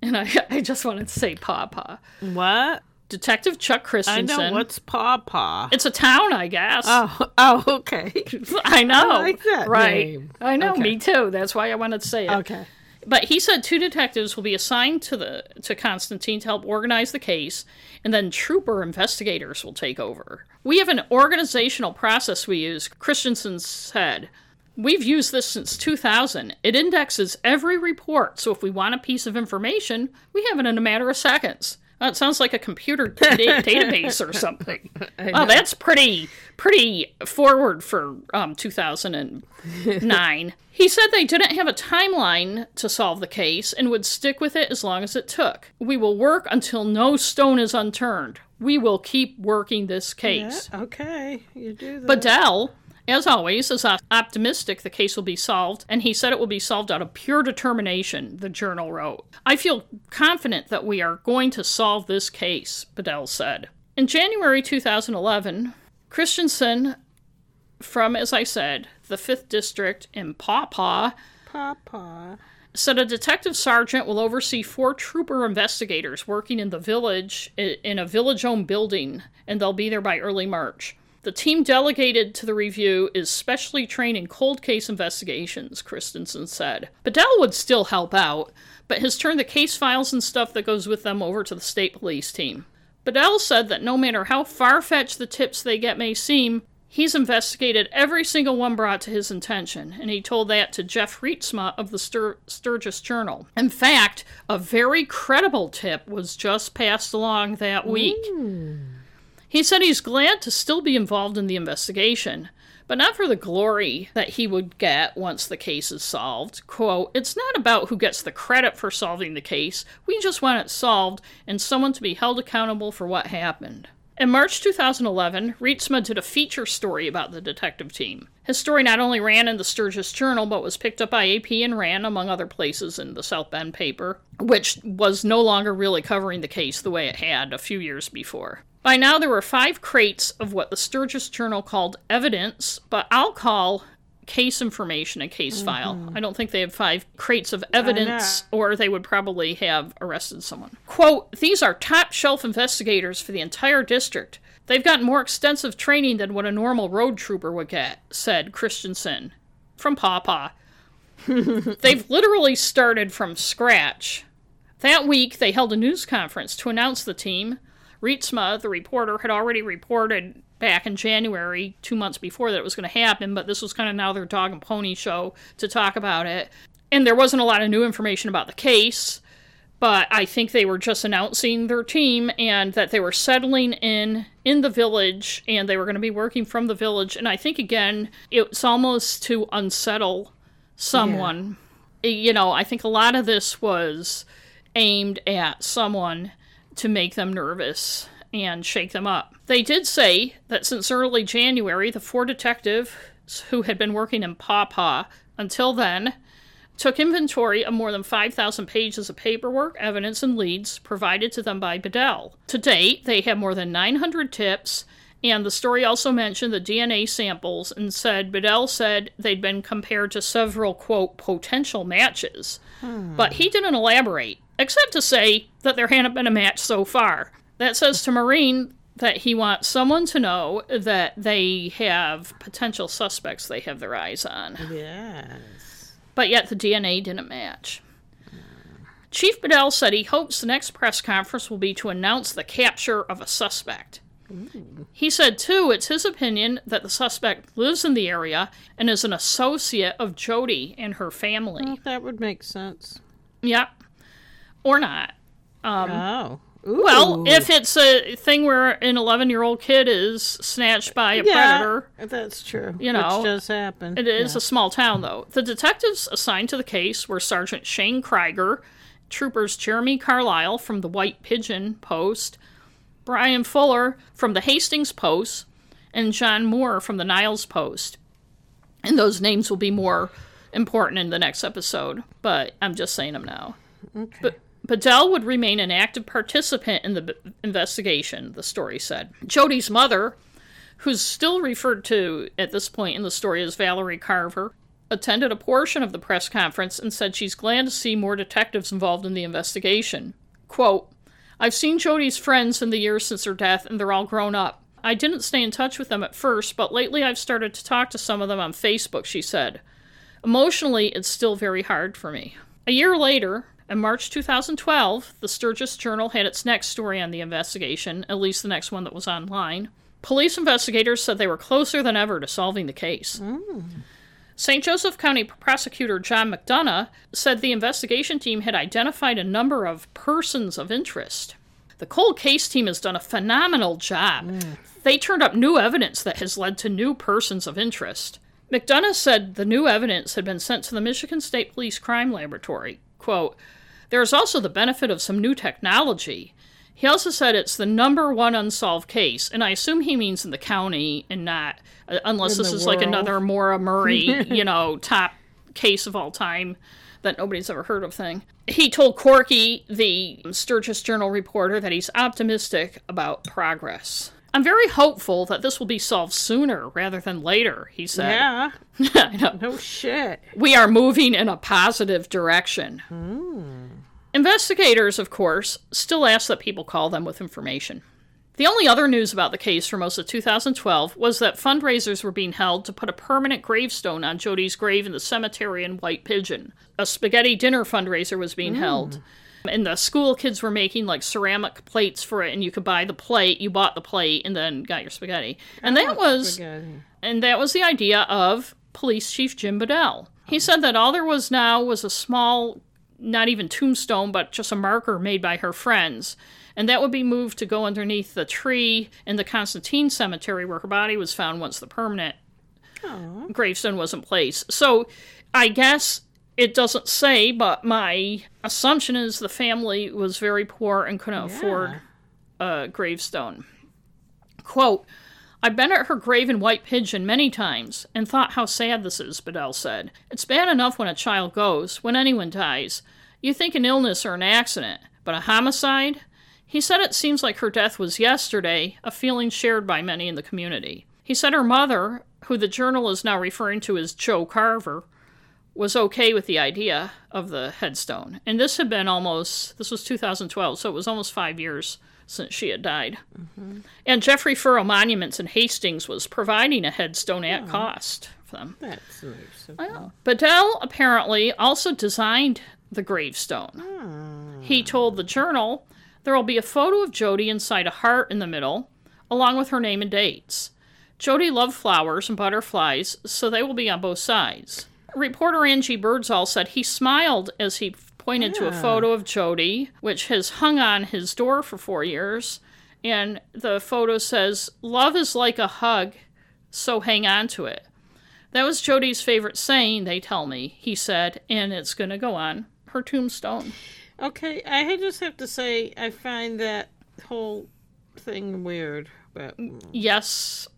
Speaker 2: and I, I just wanted to say Paw.
Speaker 1: What?
Speaker 2: Detective Chuck Christensen.
Speaker 1: I know what's Paw Paw.
Speaker 2: It's a town, I guess.
Speaker 1: Oh, oh, okay.
Speaker 2: I know.
Speaker 1: I like that
Speaker 2: right.
Speaker 1: name.
Speaker 2: I know,
Speaker 1: Okay.
Speaker 2: me too. That's why I wanted to say it.
Speaker 1: Okay.
Speaker 2: But he said two detectives will be assigned to the to Constantine to help organize the case, and then trooper investigators will take over. We have an organizational process we use, Christensen said. We've used this since 2000. It indexes every report, so if we want a piece of information, we have it in a matter of seconds. Uh, it sounds like a computer da- database or something. Oh, that's pretty pretty forward for um, 2009. he said they didn't have a timeline to solve the case and would stick with it as long as it took. We will work until no stone is unturned. We will keep working this case.
Speaker 1: Okay. You do that.
Speaker 2: Bedell, as always, is optimistic the case will be solved, and he said it will be solved out of pure determination, the journal wrote. I feel confident that we are going to solve this case, Bedell said. In January 2011, Christensen, from, as I said, the 5th District in Paw Paw,
Speaker 1: Paw Paw.
Speaker 2: said a detective sergeant will oversee four trooper investigators working in the village in a village owned building and they'll be there by early march the team delegated to the review is specially trained in cold case investigations christensen said bedell would still help out but has turned the case files and stuff that goes with them over to the state police team bedell said that no matter how far-fetched the tips they get may seem He's investigated every single one brought to his attention, and he told that to Jeff Rietzma of the Stur- Sturgis Journal. In fact, a very credible tip was just passed along that week. He said he's glad to still be involved in the investigation, but not for the glory that he would get once the case is solved. Quote, It's not about who gets the credit for solving the case. We just want it solved and someone to be held accountable for what happened. In March 2011, Rietzma did a feature story about the detective team. His story not only ran in the Sturgis Journal, but was picked up by AP and ran, among other places, in the South Bend paper, which was no longer really covering the case the way it had a few years before. By now, there were five crates of what the Sturgis Journal called evidence, but I'll call case information a case mm-hmm. file. I don't think they have five crates of evidence, or they would probably have arrested someone. Quote, These are top shelf investigators for the entire district. They've gotten more extensive training than what a normal road trooper would get, said Christensen from Paw Paw. They've literally started from scratch. That week, they held a news conference to announce the team. Rietzma, the reporter, had already reported back in January, two months before, that it was going to happen, but this was kind of now their dog and pony show to talk about it. And there wasn't a lot of new information about the case, but I think they were just announcing their team and that they were settling in in the village and they were going to be working from the village. And I think, again, it's almost to unsettle someone. You know, I think a lot of this was aimed at someone to make them nervous and shake them up. They did say that since early January, the four detectives who had been working in Paw Paw until then took inventory of more than 5,000 pages of paperwork, evidence, and leads provided to them by Bedell. To date, they have more than 900 tips, and the story also mentioned the DNA samples and said Bedell said they'd been compared to several, quote, potential matches. Hmm. But he didn't elaborate, except to say that there hadn't been a match so far. That says to Maureen that he wants someone to know that they have potential suspects they have their eyes on.
Speaker 1: Yes.
Speaker 2: But yet the DNA didn't match. Chief Bedell said he hopes the next press conference will be to announce the capture of a suspect. He said, too, it's his opinion that the suspect lives in the area and is an associate of Jodi and her family.
Speaker 1: Well, that would make sense.
Speaker 2: Yep. Or not.
Speaker 1: Um, oh. Ooh.
Speaker 2: Well, if it's a thing where an 11 year old kid is snatched by a
Speaker 1: yeah,
Speaker 2: predator,
Speaker 1: that's true.
Speaker 2: You know,
Speaker 1: Which does happen.
Speaker 2: It is a small town, though. The detectives assigned to the case were Sergeant Shane Krieger, troopers Jeremy Carlisle from the White Pigeon Post, Brian Fuller from the Hastings Post, and John Moore from the Niles Post. And those names will be more important in the next episode, but I'm just saying them now.
Speaker 1: Okay.
Speaker 2: But Bedell would remain an active participant in the investigation, the story said. Jodi's mother, who's still referred to at this point in the story as Valerie Carver, attended a portion of the press conference and said she's glad to see more detectives involved in the investigation. Quote, I've seen Jodi's friends in the years since her death, and they're all grown up. I didn't stay in touch with them at first, but lately I've started to talk to some of them on Facebook, she said. Emotionally, it's still very hard for me. A year later, in March 2012, the Sturgis Journal had its next story on the investigation, at least the next one that was online. Police investigators said they were closer than ever to solving the case. Mm. St. Joseph County prosecutor John McDonough said the investigation team had identified a number of persons of interest. The cold case team has done a phenomenal job. Mm. They turned up new evidence that has led to new persons of interest. McDonough said the new evidence had been sent to the Michigan State Police Crime Laboratory. Quote, There is also the benefit of some new technology. He also said it's the number one unsolved case, and I assume he means in the county and not, uh, unless
Speaker 1: In
Speaker 2: this is like another Maura Murray, you know, top case of all time that nobody's ever heard of thing. He told Corky, the Sturgis Journal reporter, that he's optimistic about progress. I'm very hopeful that this will be solved sooner rather than later, he said.
Speaker 1: Yeah.
Speaker 2: I know.
Speaker 1: No shit.
Speaker 2: We are moving in a positive direction. Investigators, of course, still ask that people call them with information. The only other news about the case for most of 2012 was that fundraisers were being held to put a permanent gravestone on Jodi's grave in the cemetery in White Pigeon. A spaghetti dinner fundraiser was being mm. held. And the school kids were making like ceramic plates for it, and you could buy the plate. You bought the plate and then got your spaghetti. And that oh, was
Speaker 1: Spaghetti.
Speaker 2: and that was the idea of Police Chief Jim Bedell. He said that all there was now was a small, not even tombstone, but just a marker made by her friends. And that would be moved to go underneath the tree in the Constantine Cemetery where her body was found once the permanent gravestone was in place. So I guess it doesn't say, but my assumption is the family was very poor and couldn't afford a gravestone. Quote, I've been at her grave in White Pigeon many times and thought how sad this is, Bedell said. It's bad enough when a child goes, when anyone dies. You think an illness or an accident, but a homicide? He said it seems like her death was yesterday, a feeling shared by many in the community. He said her mother, who the journal is now referring to as Joe Carver, was okay with the idea of the headstone. And this had been almost, this was 2012, so it was almost five years since she had died. Mm-hmm. And Jeffrey Furrow Monuments in Hastings was providing a headstone at oh, cost for them.
Speaker 1: That's nice.
Speaker 2: Bedell apparently also designed the gravestone. Oh. He told the journal there will be a photo of Jodi inside a heart in the middle, along with her name and dates. Jodi loved flowers and butterflies, so they will be on both sides. Reporter Angie Birdsall said he smiled as he pointed yeah. to a photo of Jodi, which has hung on his door for four years. And the photo says, Love is like a hug, so hang on to it. That was Jodi's favorite saying, they tell me, he said, and it's going to go on her tombstone.
Speaker 1: Okay, I just have to say, I find that whole thing weird. But
Speaker 2: yes,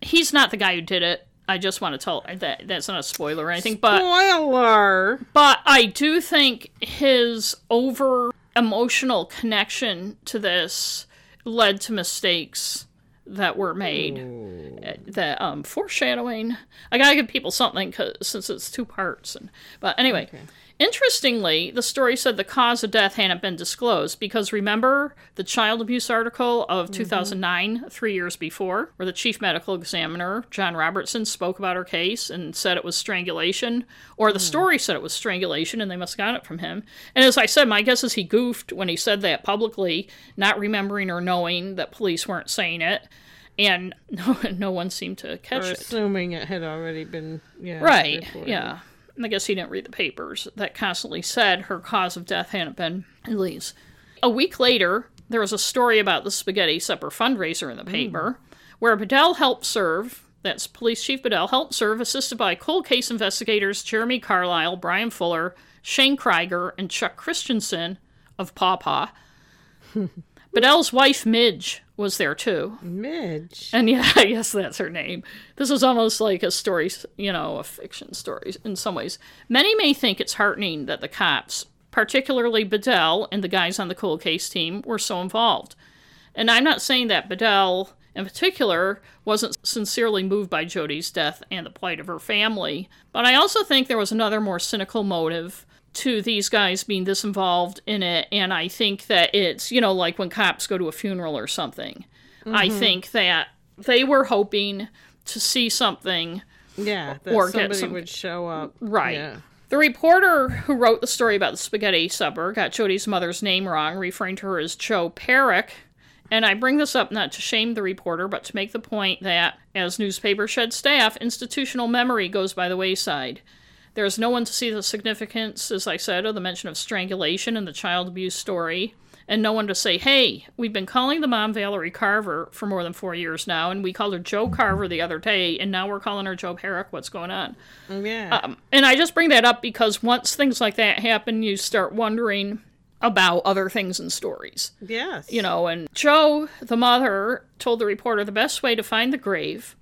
Speaker 2: he's not the guy who did it. I just want to tell that that's not a spoiler or anything, but
Speaker 1: spoiler.
Speaker 2: But I do think his over emotional connection to this led to mistakes that were made. Ooh. That um, foreshadowing. I gotta give people something cause, since it's two parts. And but anyway, okay. Interestingly, the story said the cause of death hadn't been disclosed because remember the child abuse article of mm-hmm. 2009, three years before, where the chief medical examiner, John Robertson, spoke about her case and said it was strangulation, or the mm. story said it was strangulation and they must have got it from him. And as I said, my guess is he goofed when he said that publicly, not remembering or knowing that police weren't saying it and no, no one seemed to catch or
Speaker 1: it. Assuming it had already been, yeah,
Speaker 2: right, reported. yeah. I guess he didn't read the papers, that constantly said her cause of death hadn't been Elise. A week later, there was a story about the spaghetti supper fundraiser in the mm. paper, mm. where Bedell helped serve, that's Police Chief Bedell, helped serve, assisted by cold case investigators Jeremy Carlisle, Brian Fuller, Shane Krieger, and Chuck Christensen of Paw Paw. Bedell's wife, Midge, was there too.
Speaker 1: Midge.
Speaker 2: And yeah, I guess that's her name. This was almost like a story, you know, a fiction story in some ways. Many may think it's heartening that the cops, particularly Bedell and the guys on the cold case team, were so involved. And I'm not saying that Bedell, in particular, wasn't sincerely moved by Jodi's death and the plight of her family, but I also think there was another more cynical motive to these guys being this involved in it and i think that it's you know like when cops go to a funeral or something mm-hmm. i think that they were hoping to see something
Speaker 1: yeah that or somebody get some, would show up
Speaker 2: right
Speaker 1: yeah.
Speaker 2: the reporter who wrote the story about the spaghetti supper got jodi's mother's name wrong referring to her as joe Parrack. And I bring this up not to shame the reporter, but to make the point that, as newspaper shed staff, institutional memory goes by the wayside. There is no one to see the significance, as I said, of the mention of strangulation in the child abuse story, and no one to say, hey, we've been calling the mom Valerie Carver for more than four years now, and we called her Joe Carver the other day, and now we're calling her Joe Parrack. What's going on?
Speaker 1: Yeah.
Speaker 2: Um, and I just bring that up because once things like that happen, you start wondering about other things and stories.
Speaker 1: Yes.
Speaker 2: You know, and Joe, the mother, told the reporter the best way to find the grave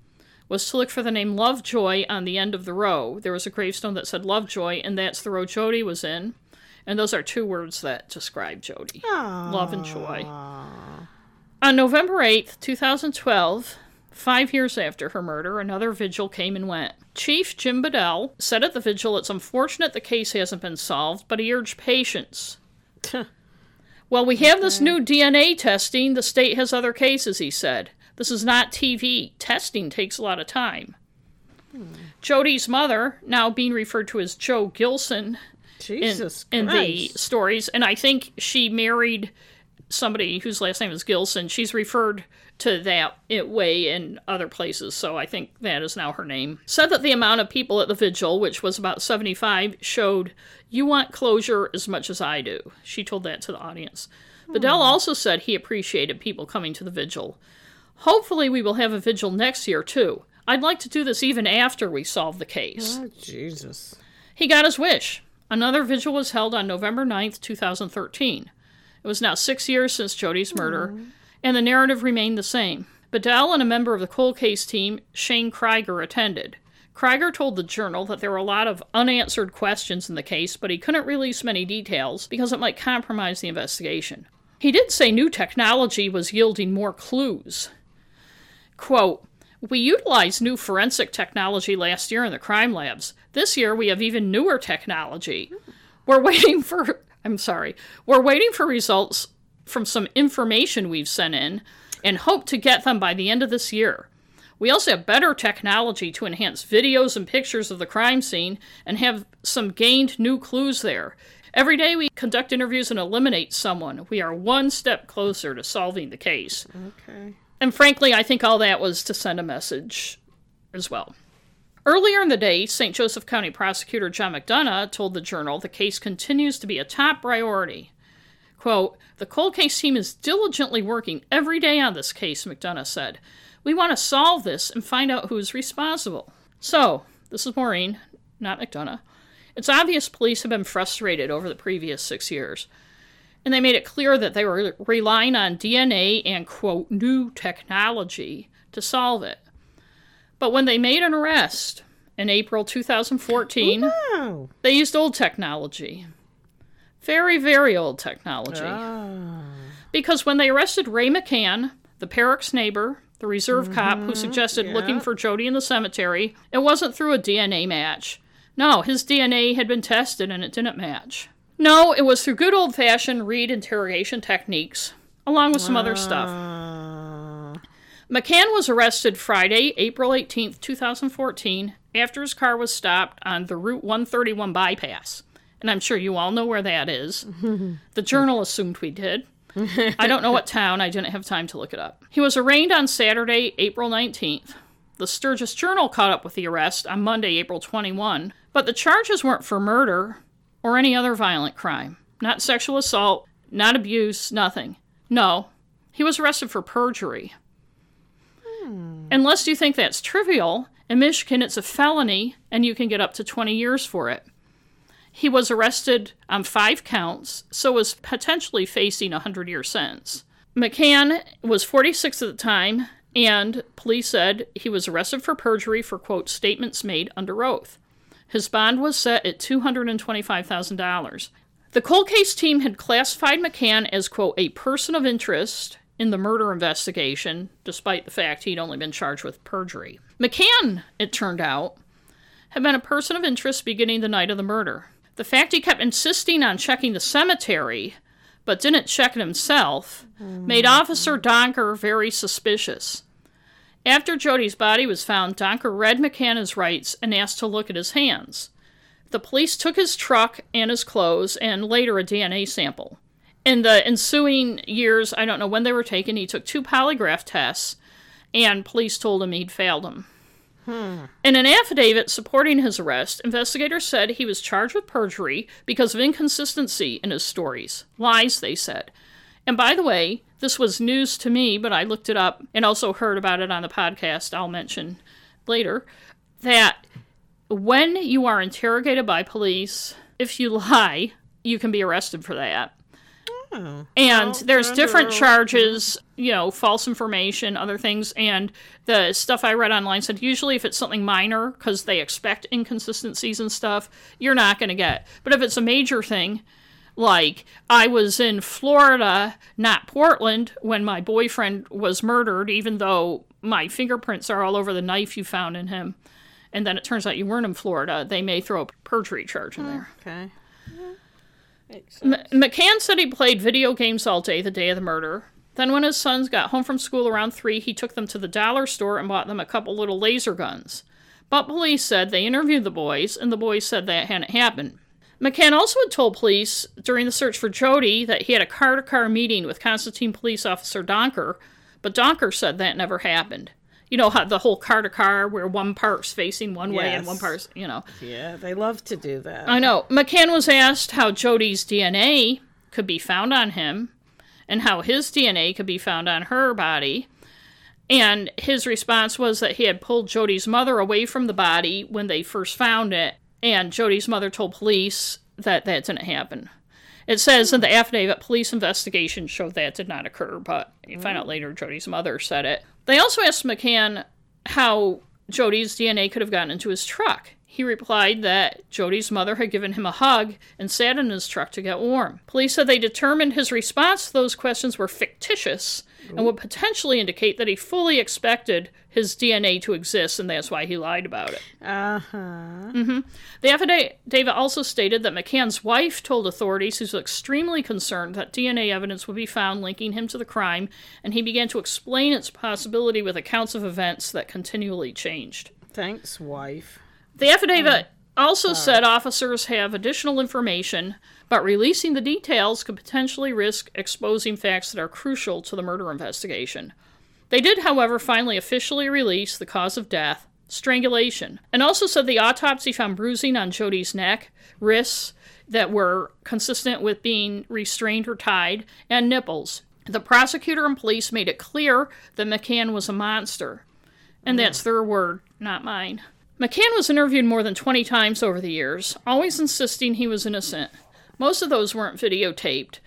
Speaker 2: was to look for the name Lovejoy on the end of the row. There was a gravestone that said Lovejoy, and that's the row Jodi was in. And those are two words that describe Jodi Aww. love and joy. On November 8th, 2012, five years after her murder, another vigil came and went. Chief Jim Bedell said at the vigil it's unfortunate the case hasn't been solved, but he urged patience. well, we have this new DNA testing. The state has other cases, he said. This is not TV. Testing takes a lot of time. Hmm. Jodi's mother, now being referred to as Joe Gilson
Speaker 1: Jesus
Speaker 2: in, in the stories, and I think she married somebody whose last name is Gilson. She's referred to that way in other places, so I think that is now her name. Said that the amount of people at the vigil, which was about 75, showed you want closure as much as I do. She told that to the audience. Hmm. Bedell also said he appreciated people coming to the vigil. Hopefully, we will have a vigil next year, too. I'd like to do this even after we solve the case.
Speaker 1: Oh, Jesus.
Speaker 2: He got his wish. Another vigil was held on November 9th, 2013. It was now six years since Jodi's murder, Aww. and the narrative remained the same. Bedell and a member of the cold case team, Shane Krieger, attended. Krieger told the Journal that there were a lot of unanswered questions in the case, but he couldn't release many details because it might compromise the investigation. He did say new technology was yielding more clues. Quote, we utilized new forensic technology last year in the crime labs. This year we have even newer technology. We're waiting for I'm sorry. We're waiting for results from some information we've sent in and hope to get them by the end of this year. We also have better technology to enhance videos and pictures of the crime scene and have some gained new clues there. Every day we conduct interviews and eliminate someone. We are one step closer to solving the case.
Speaker 1: Okay.
Speaker 2: And frankly, I think all that was to send a message as well. Earlier in the day, St. Joseph County Prosecutor John McDonough told the Journal the case continues to be a top priority. Quote, The cold case team is diligently working every day on this case, McDonough said. We want to solve this and find out who's responsible. So, this is Maureen, not McDonough. It's obvious police have been frustrated over the previous six years and they made it clear that they were relying on DNA and, quote, new technology to solve it. But when they made an arrest in April 2014,
Speaker 1: Wow.
Speaker 2: they used old technology. Very, very old technology.
Speaker 1: Ah.
Speaker 2: Because when they arrested Ray McCann, the Parrack's neighbor, the reserve cop who suggested looking for Jodi in the cemetery, it wasn't through a DNA match. No, his DNA had been tested and it didn't match. No, it was through good old fashioned Reid interrogation techniques, along with some other stuff. McCann was arrested Friday, April 18th, 2014, after his car was stopped on the Route 131 bypass. And I'm sure you all know where that is. the journal assumed we did. I don't know what town, I didn't have time to look it up. He was arraigned on Saturday, April 19th. The Sturgis Journal caught up with the arrest on Monday, April 21, but the charges weren't for murder or any other violent crime. Not sexual assault, not abuse, nothing. No, he was arrested for perjury. Hmm. Unless you think that's trivial, in Michigan it's a felony and you can get up to 20 years for it. He was arrested on five counts, so was potentially facing a 100 year sentence. McCann was 46 at the time, and police said he was arrested for perjury for, quote, statements made under oath. His bond was set at $225,000. The cold case team had classified McCann as, quote, a person of interest in the murder investigation, despite the fact he'd only been charged with perjury. McCann, it turned out, had been a person of interest beginning the night of the murder. The fact he kept insisting on checking the cemetery, but didn't check it himself, made Officer Donker very suspicious. After Jodi's body was found, Donker read McCann's rights and asked to look at his hands. The police took his truck and his clothes and later a DNA sample. In the ensuing years, I don't know when they were taken, he took two polygraph tests, and police told him he'd failed them. Hmm. In an affidavit supporting his arrest, investigators said he was charged with perjury because of inconsistency in his stories. Lies, they said. And by the way, this was news to me, but I looked it up and also heard about it on the podcast I'll mention later. That when you are interrogated by police, if you lie, you can be arrested for that.
Speaker 1: Oh.
Speaker 2: And there's different charges, you know, false information, other things. And the stuff I read online said usually if it's something minor, because they expect inconsistencies and stuff, you're not going to get. But if it's a major thing, like I was in Florida, not Portland, when my boyfriend was murdered, even though my fingerprints are all over the knife you found in him, and then it turns out you weren't in Florida, they may throw a perjury charge in oh, there.
Speaker 1: Okay.
Speaker 2: M- McCann said he played video games all day the day of the murder. Then, when his sons got home from school around 3, he took them to the dollar store and bought them a couple little laser guns. But police said they interviewed the boys, and the boys said that hadn't happened. McCann also had told police during the search for Jodi that he had a car to car meeting with Constantine Police Officer Donker, but Donker said that never happened. You know how the whole car to car where one part's facing one way and one
Speaker 1: Yes.
Speaker 2: part's, you know.
Speaker 1: Yeah, they love to do that.
Speaker 2: I know. McCann was asked how Jodi's DNA could be found on him and how his DNA could be found on her body. And his response was that he had pulled Jodi's mother away from the body when they first found it, and Jodi's mother told police that that didn't happen. It says in the affidavit, police investigation showed that did not occur, but you find out mm. later Jodi's mother said it. They also asked McCann how Jodi's DNA could have gotten into his truck. He replied that Jodi's mother had given him a hug and sat in his truck to get warm. Police said they determined his response to those questions were fictitious and would potentially indicate that he fully expected his DNA to exist, and that's why he lied about it.
Speaker 1: Uh huh.
Speaker 2: The affidavit also stated that McCann's wife told authorities he was extremely concerned that DNA evidence would be found linking him to the crime, and he began to explain its possibility with accounts of events that continually changed.
Speaker 1: Thanks, wife.
Speaker 2: The affidavit also said officers have additional information, but releasing the details could potentially risk exposing facts that are crucial to the murder investigation. They did, however, finally officially release the cause of death strangulation, and also said the autopsy found bruising on Jodi's neck, wrists that were consistent with being restrained or tied, and nipples. The prosecutor and police made it clear that McCann was a monster. And that's their word, not mine. McCann was interviewed more than 20 times over the years, always insisting he was innocent. Most of those weren't videotaped.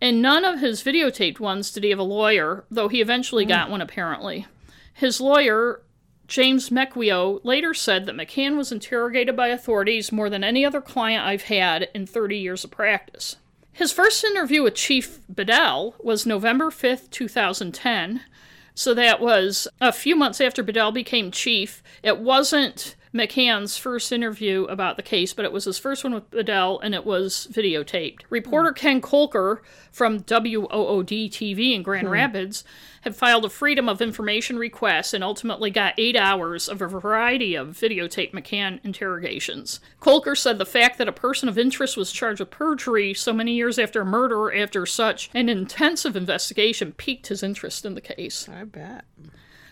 Speaker 2: And none of his videotaped ones did he have a lawyer, though he eventually got mm. one apparently. His lawyer, James Mequio, later said that McCann was interrogated by authorities more than any other client I've had in 30 years of practice. His first interview with Chief Bedell was November 5th, 2010. So that was a few months after Bedell became chief. It wasn't McCann's first interview about the case, but it was his first one with Bedell, and it was videotaped. Reporter hmm. Ken Kolker from WOOD TV in Grand hmm. Rapids had filed a Freedom of Information request and ultimately got eight hours of a variety of videotaped McCann interrogations. Kolker said the fact that a person of interest was charged with perjury so many years after a murder after such an intensive investigation piqued his interest in the case.
Speaker 1: I bet.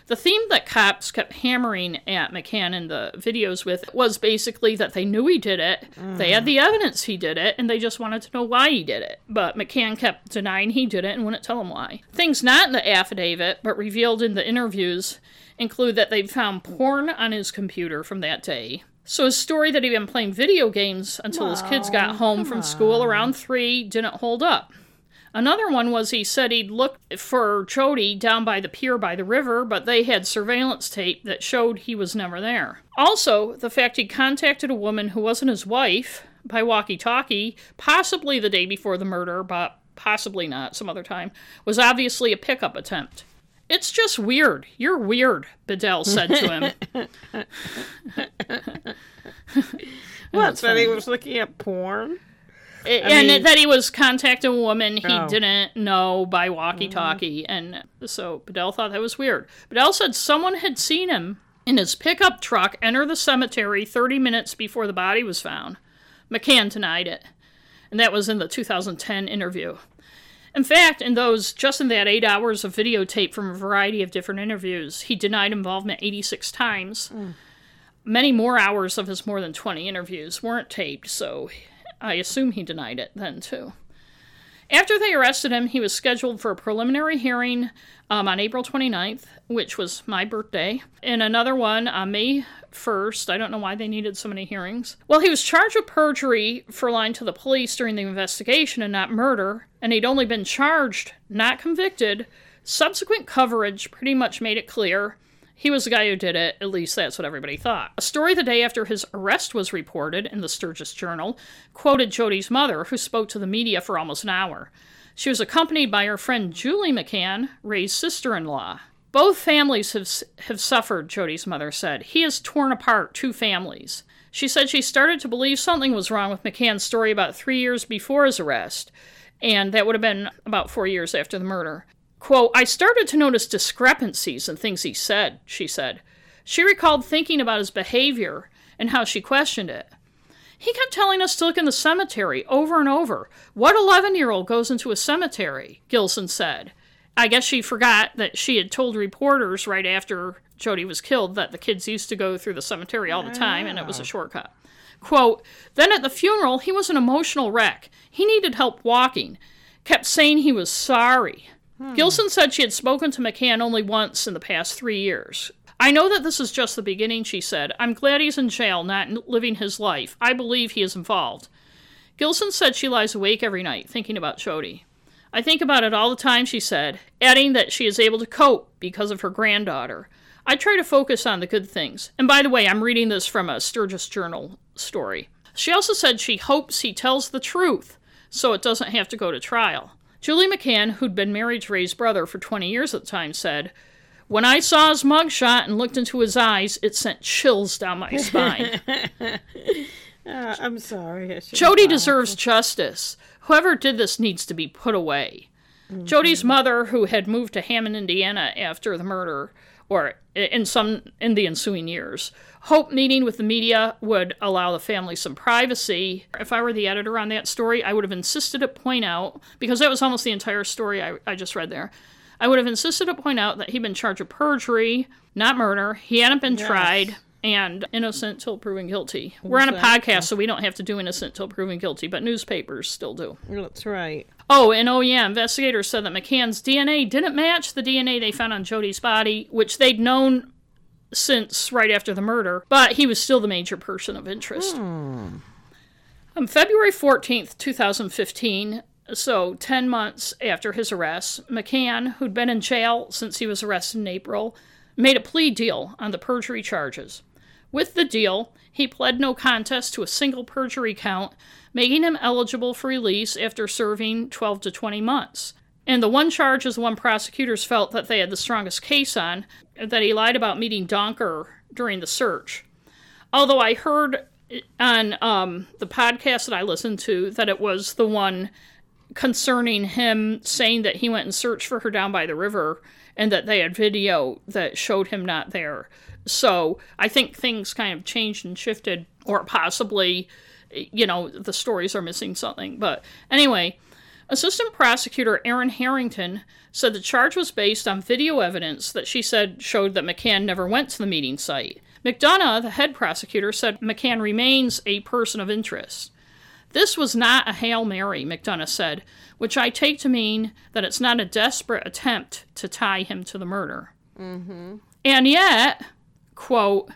Speaker 2: The theme that cops kept hammering at McCann in the videos with was basically that they knew he did it, they had the evidence he did it, and they just wanted to know why he did it. But McCann kept denying he did it and wouldn't tell them why. Things not in the affidavit, but revealed in the interviews, include that they found porn on his computer from that day. So his story that he'd been playing video games until his kids got home from school around three didn't hold up. Another one was he said he'd looked for Jodi down by the pier by the river, but they had surveillance tape that showed he was never there. Also, the fact he contacted a woman who wasn't his wife by walkie talkie, possibly the day before the murder, but possibly not some other time, was obviously a pickup attempt. It's just weird. You're weird, Bedell said to him.
Speaker 1: What? That he was looking at porn?
Speaker 2: And
Speaker 1: mean-
Speaker 2: that he was contacting a woman he
Speaker 1: Oh.
Speaker 2: didn't know by walkie talkie. Mm-hmm. And so Bedell thought that was weird. Bedell said someone had seen him in his pickup truck enter the cemetery 30 minutes before the body was found. McCann denied it. And that was in the 2010 interview. In fact, in those just in that eight hours of videotape from a variety of different interviews, he denied involvement 86 times. Mm. Many more hours of his more than 20 interviews weren't taped, so I assume he denied it then too. After they arrested him, he was scheduled for a preliminary hearing um, on April 29th, which was my birthday, and another one on May 1st. I don't know why they needed so many hearings. Well, he was charged with perjury for lying to the police during the investigation and not murder, and he'd only been charged, not convicted. Subsequent coverage pretty much made it clear he was the guy who did it, at least that's what everybody thought. A story the day after his arrest was reported in the Sturgis Journal quoted Jodi's mother, who spoke to the media for almost an hour. She was accompanied by her friend Julie McCann, Ray's sister in law. Both families have, have suffered, Jodi's mother said. He has torn apart two families. She said she started to believe something was wrong with McCann's story about three years before his arrest, and that would have been about four years after the murder. Quote, I started to notice discrepancies in things he said, she said. She recalled thinking about his behavior and how she questioned it. He kept telling us to look in the cemetery over and over. What 11 year old goes into a cemetery? Gilson said. I guess she forgot that she had told reporters right after Jodi was killed that the kids used to go through the cemetery all the time and it was a shortcut. Quote, then at the funeral, he was an emotional wreck. He needed help walking. Kept saying he was sorry. Hmm. Gilson said she had spoken to McCann only once in the past three years. I know that this is just the beginning, she said. I'm glad he's in jail, not living his life. I believe he is involved. Gilson said she lies awake every night thinking about Jodi. I think about it all the time, she said, adding that she is able to cope because of her granddaughter. I try to focus on the good things. And by the way, I'm reading this from a Sturgis Journal story. She also said she hopes he tells the truth so it doesn't have to go to trial. Julie McCann, who'd been married to Ray's brother for 20 years at the time, said, When I saw his mugshot and looked into his eyes, it sent chills down my spine.
Speaker 1: Uh, I'm sorry.
Speaker 2: Jodi deserves justice. Whoever did this needs to be put away. Mm-hmm. Jodi's mother, who had moved to Hammond, Indiana after the murder, or in some in the ensuing years, Hope meeting with the media would allow the family some privacy. If I were the editor on that story, I would have insisted to point out because that was almost the entire story I, I just read there. I would have insisted to point out that he'd been charged of perjury, not murder. He hadn't been yes. tried and innocent till proven guilty. We're on a podcast, so we don't have to do innocent till proven guilty, but newspapers still do.
Speaker 1: That's right.
Speaker 2: Oh, and oh yeah, investigators said that McCann's DNA didn't match the DNA they found on Jodi's body, which they'd known since right after the murder, but he was still the major person of interest. Hmm. On February 14th, 2015, so 10 months after his arrest, McCann, who'd been in jail since he was arrested in April, made a plea deal on the perjury charges. With the deal, he pled no contest to a single perjury count, making him eligible for release after serving 12 to 20 months. And the one charge is the one prosecutors felt that they had the strongest case on, that he lied about meeting Donker during the search. Although I heard on um, the podcast that I listened to that it was the one concerning him saying that he went and searched for her down by the river and that they had video that showed him not there. So I think things kind of changed and shifted, or possibly, you know, the stories are missing something. But anyway, Assistant Prosecutor Erin Harrington said the charge was based on video evidence that she said showed that McCann never went to the meeting site. McDonough, the head prosecutor, said McCann remains a person of interest. This was not a Hail Mary, McDonough said, which I take to mean that it's not a desperate attempt to tie him to the murder. Mm-hmm. And yet, quote,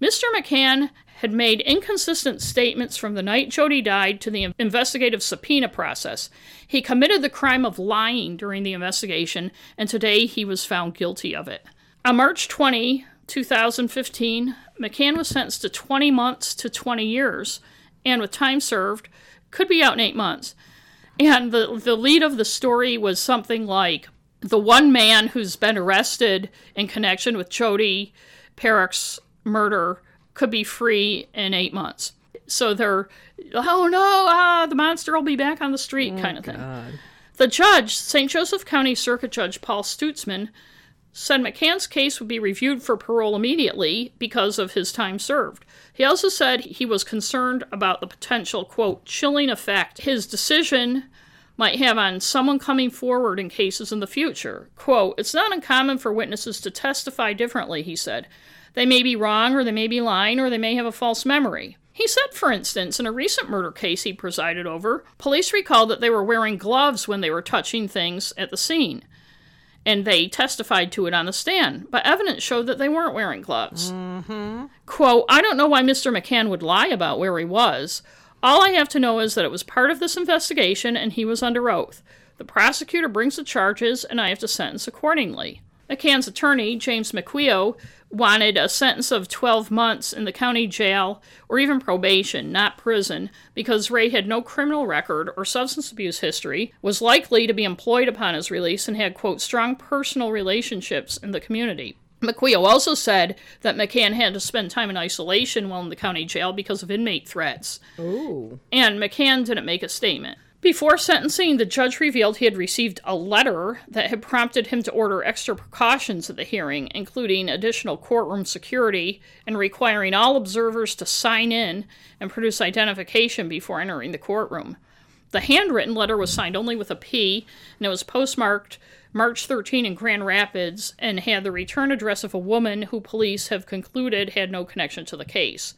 Speaker 2: Mr. McCann had made inconsistent statements from the night Jodi died to the investigative subpoena process. He committed the crime of lying during the investigation, and today he was found guilty of it. On March 20, 2015, McCann was sentenced to 20 months to 20 years, and with time served, could be out in eight months. And the, the lead of the story was something like the one man who's been arrested in connection with Jodi Parrack's murder could be free in eight months. So they're, oh no, ah, the monster will be back on the street, oh, kind of thing. The judge, St. Joseph County Circuit Judge Paul Stutesman, said McCann's case would be reviewed for parole immediately because of his time served. He also said he was concerned about the potential, quote, chilling effect his decision might have on someone coming forward in cases in the future. Quote, It's not uncommon for witnesses to testify differently, he said. They may be wrong, or they may be lying, or they may have a false memory. He said, for instance, in a recent murder case he presided over, police recalled that they were wearing gloves when they were touching things at the scene. And they testified to it on the stand, but evidence showed that they weren't wearing gloves. Mm-hmm. Quote, I don't know why Mr. McCann would lie about where he was. All I have to know is that it was part of this investigation and he was under oath. The prosecutor brings the charges and I have to sentence accordingly. McCann's attorney, James McQueo, wanted a sentence of 12 months in the county jail or even probation, not prison, because Ray had no criminal record or substance abuse history, was likely to be employed upon his release, and had, quote, strong personal relationships in the community. McQueo also said that McCann had to spend time in isolation while in the county jail because of inmate threats. Ooh. And McCann didn't make a statement. Before sentencing, the judge revealed he had received a letter that had prompted him to order extra precautions at the hearing, including additional courtroom security and requiring all observers to sign in and produce identification before entering the courtroom. The handwritten letter was signed only with a P, and it was postmarked March 13 in Grand Rapids and had the return address of a woman who police have concluded had no connection to the case.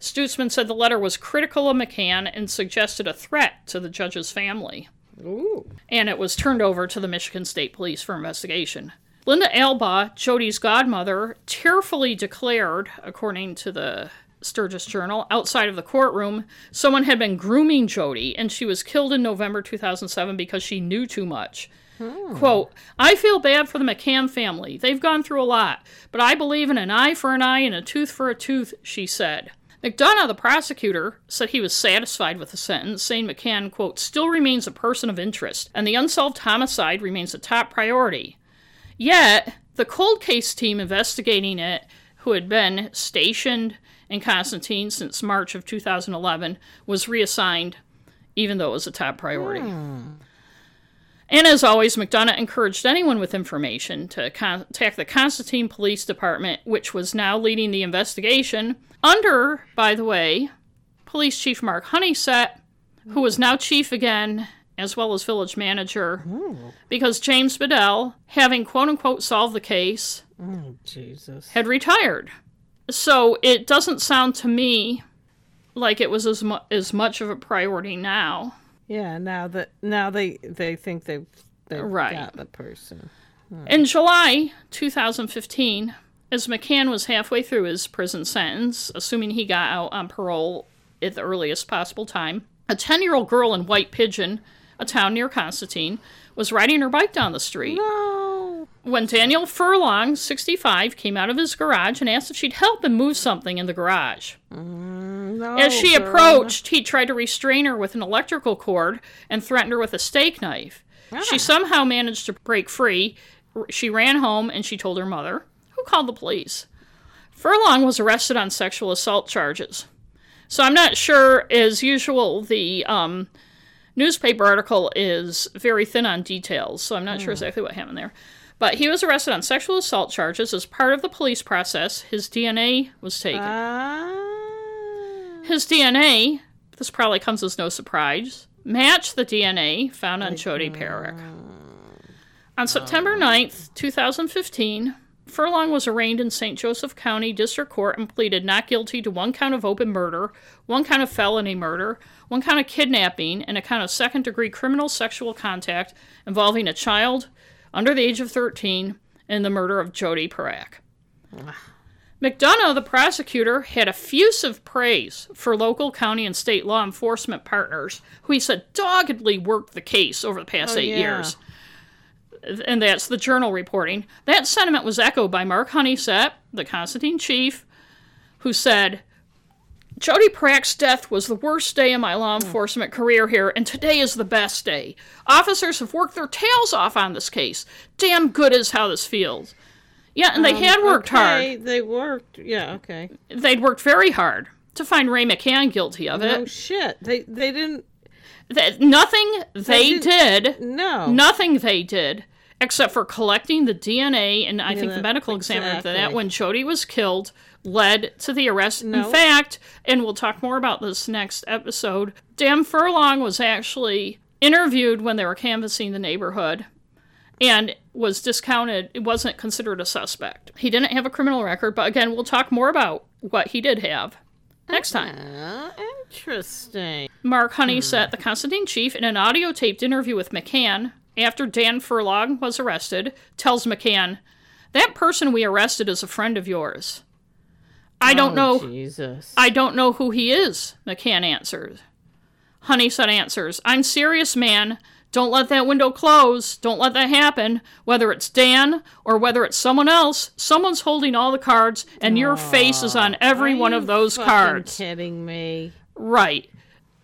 Speaker 2: Stutesman said the letter was critical of McCann and suggested a threat to the judge's family. Ooh. And it was turned over to the Michigan State Police for investigation. Linda Albaugh, Jodi's godmother, tearfully declared, according to the Sturgis Journal, outside of the courtroom, someone had been grooming Jodi, and she was killed in November 2007 because she knew too much. Hmm. Quote, I feel bad for the McCann family. They've gone through a lot, but I believe in an eye for an eye and a tooth for a tooth, she said. McDonough, the prosecutor, said he was satisfied with the sentence, saying McCann, quote, still remains a person of interest, and the unsolved homicide remains a top priority. Yet, the cold case team investigating it, who had been stationed in Constantine since March of 2011, was reassigned, even though it was a top priority. Hmm. And as always, McDonough encouraged anyone with information to contact the Constantine Police Department, which was now leading the investigation, under, by the way, Police Chief Mark Honeysett, who was now chief again, as well as village manager, because James Bedell, having quote unquote solved the case,
Speaker 1: Oh, Jesus.
Speaker 2: had retired. So it doesn't sound to me like it was as, mu- as much of a priority now.
Speaker 1: Yeah, now that now they they think they've they've
Speaker 2: Right.
Speaker 1: got the person. Hmm.
Speaker 2: In July 2015, as McCann was halfway through his prison sentence, assuming he got out on parole at the earliest possible time, a 10 year old girl in White Pigeon, a town near Constantine, was riding her bike down the street.
Speaker 1: No.
Speaker 2: When Daniel Furlong, 65, came out of his garage and asked if she'd help him move something in the garage.
Speaker 1: No.
Speaker 2: As she
Speaker 1: girl.
Speaker 2: approached, he tried to restrain her with an electrical cord and threatened her with a steak knife. She somehow managed to break free. She ran home and she told her mother, who called the police. Furlong was arrested on sexual assault charges. So I'm not sure, as usual, the um, newspaper article is very thin on details, so I'm not sure exactly what happened there. But he was arrested on sexual assault charges as part of the police process. His DNA was taken.
Speaker 1: Ah.
Speaker 2: His DNA, this probably comes as no surprise, matched the DNA found on Jodi Parrack. On September 9th, 2015, Furlong was arraigned in St. Joseph County District Court and pleaded not guilty to one count of open murder, one count of felony murder, one count of kidnapping, and a count of second degree criminal sexual contact involving a child under the age of 13 in the murder of Jodi Parrack. McDonough, the prosecutor, had effusive praise for local, county, and state law enforcement partners who he said doggedly worked the case over the past
Speaker 1: Oh,
Speaker 2: eight
Speaker 1: yeah.
Speaker 2: years. And that's the journal reporting. That sentiment was echoed by Mark Honeysett, the Constantine chief, who said, Jodi Parrack's death was the worst day of my law hmm. enforcement career here, and today is the best day. Officers have worked their tails off on this case. Damn good is how this feels. Yeah, and they um, had worked hard
Speaker 1: They worked. Yeah. Okay.
Speaker 2: they'd worked very hard to find Ray McCann guilty of it.
Speaker 1: shit. They they didn't.
Speaker 2: That nothing they
Speaker 1: didn't-
Speaker 2: did,
Speaker 1: No.
Speaker 2: nothing they did, except for collecting the DNA, and I think the medical examiner did that when Jodi was killed led to the arrest. In fact, and we'll talk more about this next episode, Dan Furlong was actually interviewed when they were canvassing the neighborhood and was discounted. It wasn't considered a suspect. He didn't have a criminal record, but again, we'll talk more about what he did have next time.
Speaker 1: Ah, interesting.
Speaker 2: Mark Honeysett, the Constantine chief, in an audio taped interview with McCann after Dan Furlong was arrested, tells McCann, That person we arrested is a friend of yours. I don't
Speaker 1: Oh,
Speaker 2: know
Speaker 1: Jesus.
Speaker 2: I don't know who he is, McCann answers. Honeysett answers, I'm serious, man. Don't let that window close. Don't let that happen. Whether it's Dan or whether it's someone else, someone's holding all the cards, and your face is on every one of those cards.
Speaker 1: Kidding me?
Speaker 2: Right.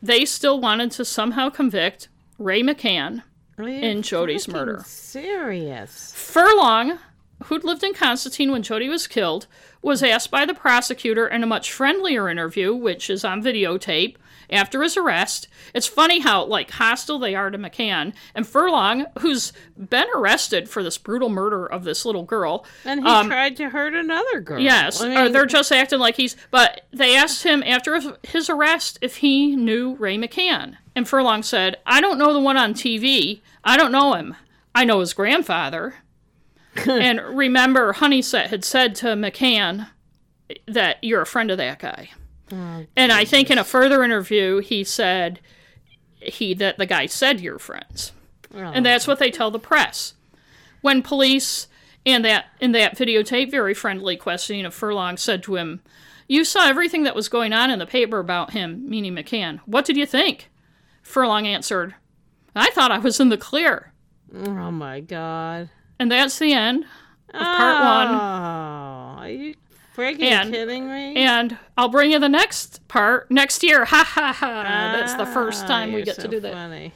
Speaker 2: They still wanted to somehow convict Ray McCann. In
Speaker 1: Jodi's
Speaker 2: murder.
Speaker 1: Serious?
Speaker 2: Furlong, who'd lived in Constantine when Jody was killed, was asked by the prosecutor in a much friendlier interview, which is on videotape, after his arrest. It's funny how, like, hostile they are to McCann. And Furlong, who's been arrested for this brutal murder of this little girl,
Speaker 1: And he
Speaker 2: Um,
Speaker 1: tried to hurt another girl.
Speaker 2: Yes,
Speaker 1: I
Speaker 2: or
Speaker 1: mean,
Speaker 2: they're just acting like he's. But they asked him after his arrest if he knew Ray McCann, and Furlong said, "I don't know the one on TV. I don't know him. I know his grandfather." and remember, Honeysett had said to McCann that you're a friend of that guy. Oh, and I think in a further interview, he said he that the guy said you're friends.
Speaker 1: Oh,
Speaker 2: And that's oh. what they tell the press. When police And that in that videotape, very friendly questioning of Furlong said to him, You saw everything that was going on in the paper about him, meaning McCann. What did you think? Furlong answered, I thought I was in the clear.
Speaker 1: Oh my god.
Speaker 2: And that's the end of part one.
Speaker 1: Oh, are you friggin'
Speaker 2: And-
Speaker 1: kidding me?
Speaker 2: And I'll bring you the next part next year. Ha ha ha. That's the first
Speaker 1: Ah,
Speaker 2: time we get to
Speaker 1: so
Speaker 2: do that.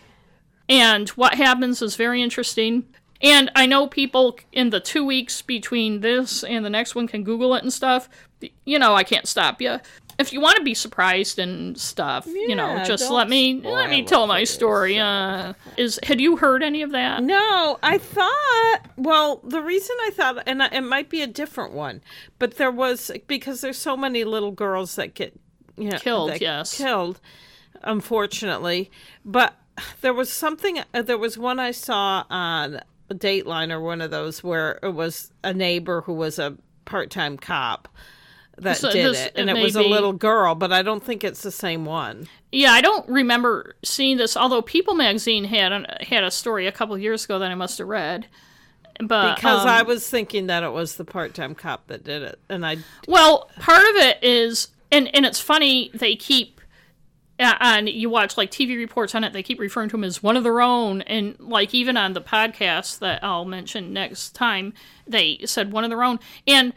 Speaker 2: And what happens is very interesting. And I know people in the two weeks between this and the next one can Google it and stuff. You know, I can't stop you. If you want to be surprised and stuff, you know, just let me let me tell
Speaker 1: for
Speaker 2: my story. Uh, is had you heard any of that?
Speaker 1: No, I thought. Well, the reason I thought, and I- it might be a different one, but there was because there's so many little girls that get you know,
Speaker 2: Killed,
Speaker 1: that
Speaker 2: yes.
Speaker 1: killed, unfortunately. But there was something. uh, There was one I saw on Dateline or one of those where it was a neighbor who was a part-time cop that
Speaker 2: So
Speaker 1: did
Speaker 2: this-
Speaker 1: it, and
Speaker 2: it
Speaker 1: it, was a little girl, but I don't think it's the same one.
Speaker 2: Yeah, I don't remember seeing this. Although People Magazine had a, had a story a couple of years ago that I must have read. But
Speaker 1: Because
Speaker 2: um,
Speaker 1: I was thinking that it was the part-time cop that did it, and I
Speaker 2: Well, part of it is, and and it's funny they keep, uh, and you watch like TV reports on it. They keep referring to him as one of their own, and like even on the podcast that I'll mention next time, they said one of their own. And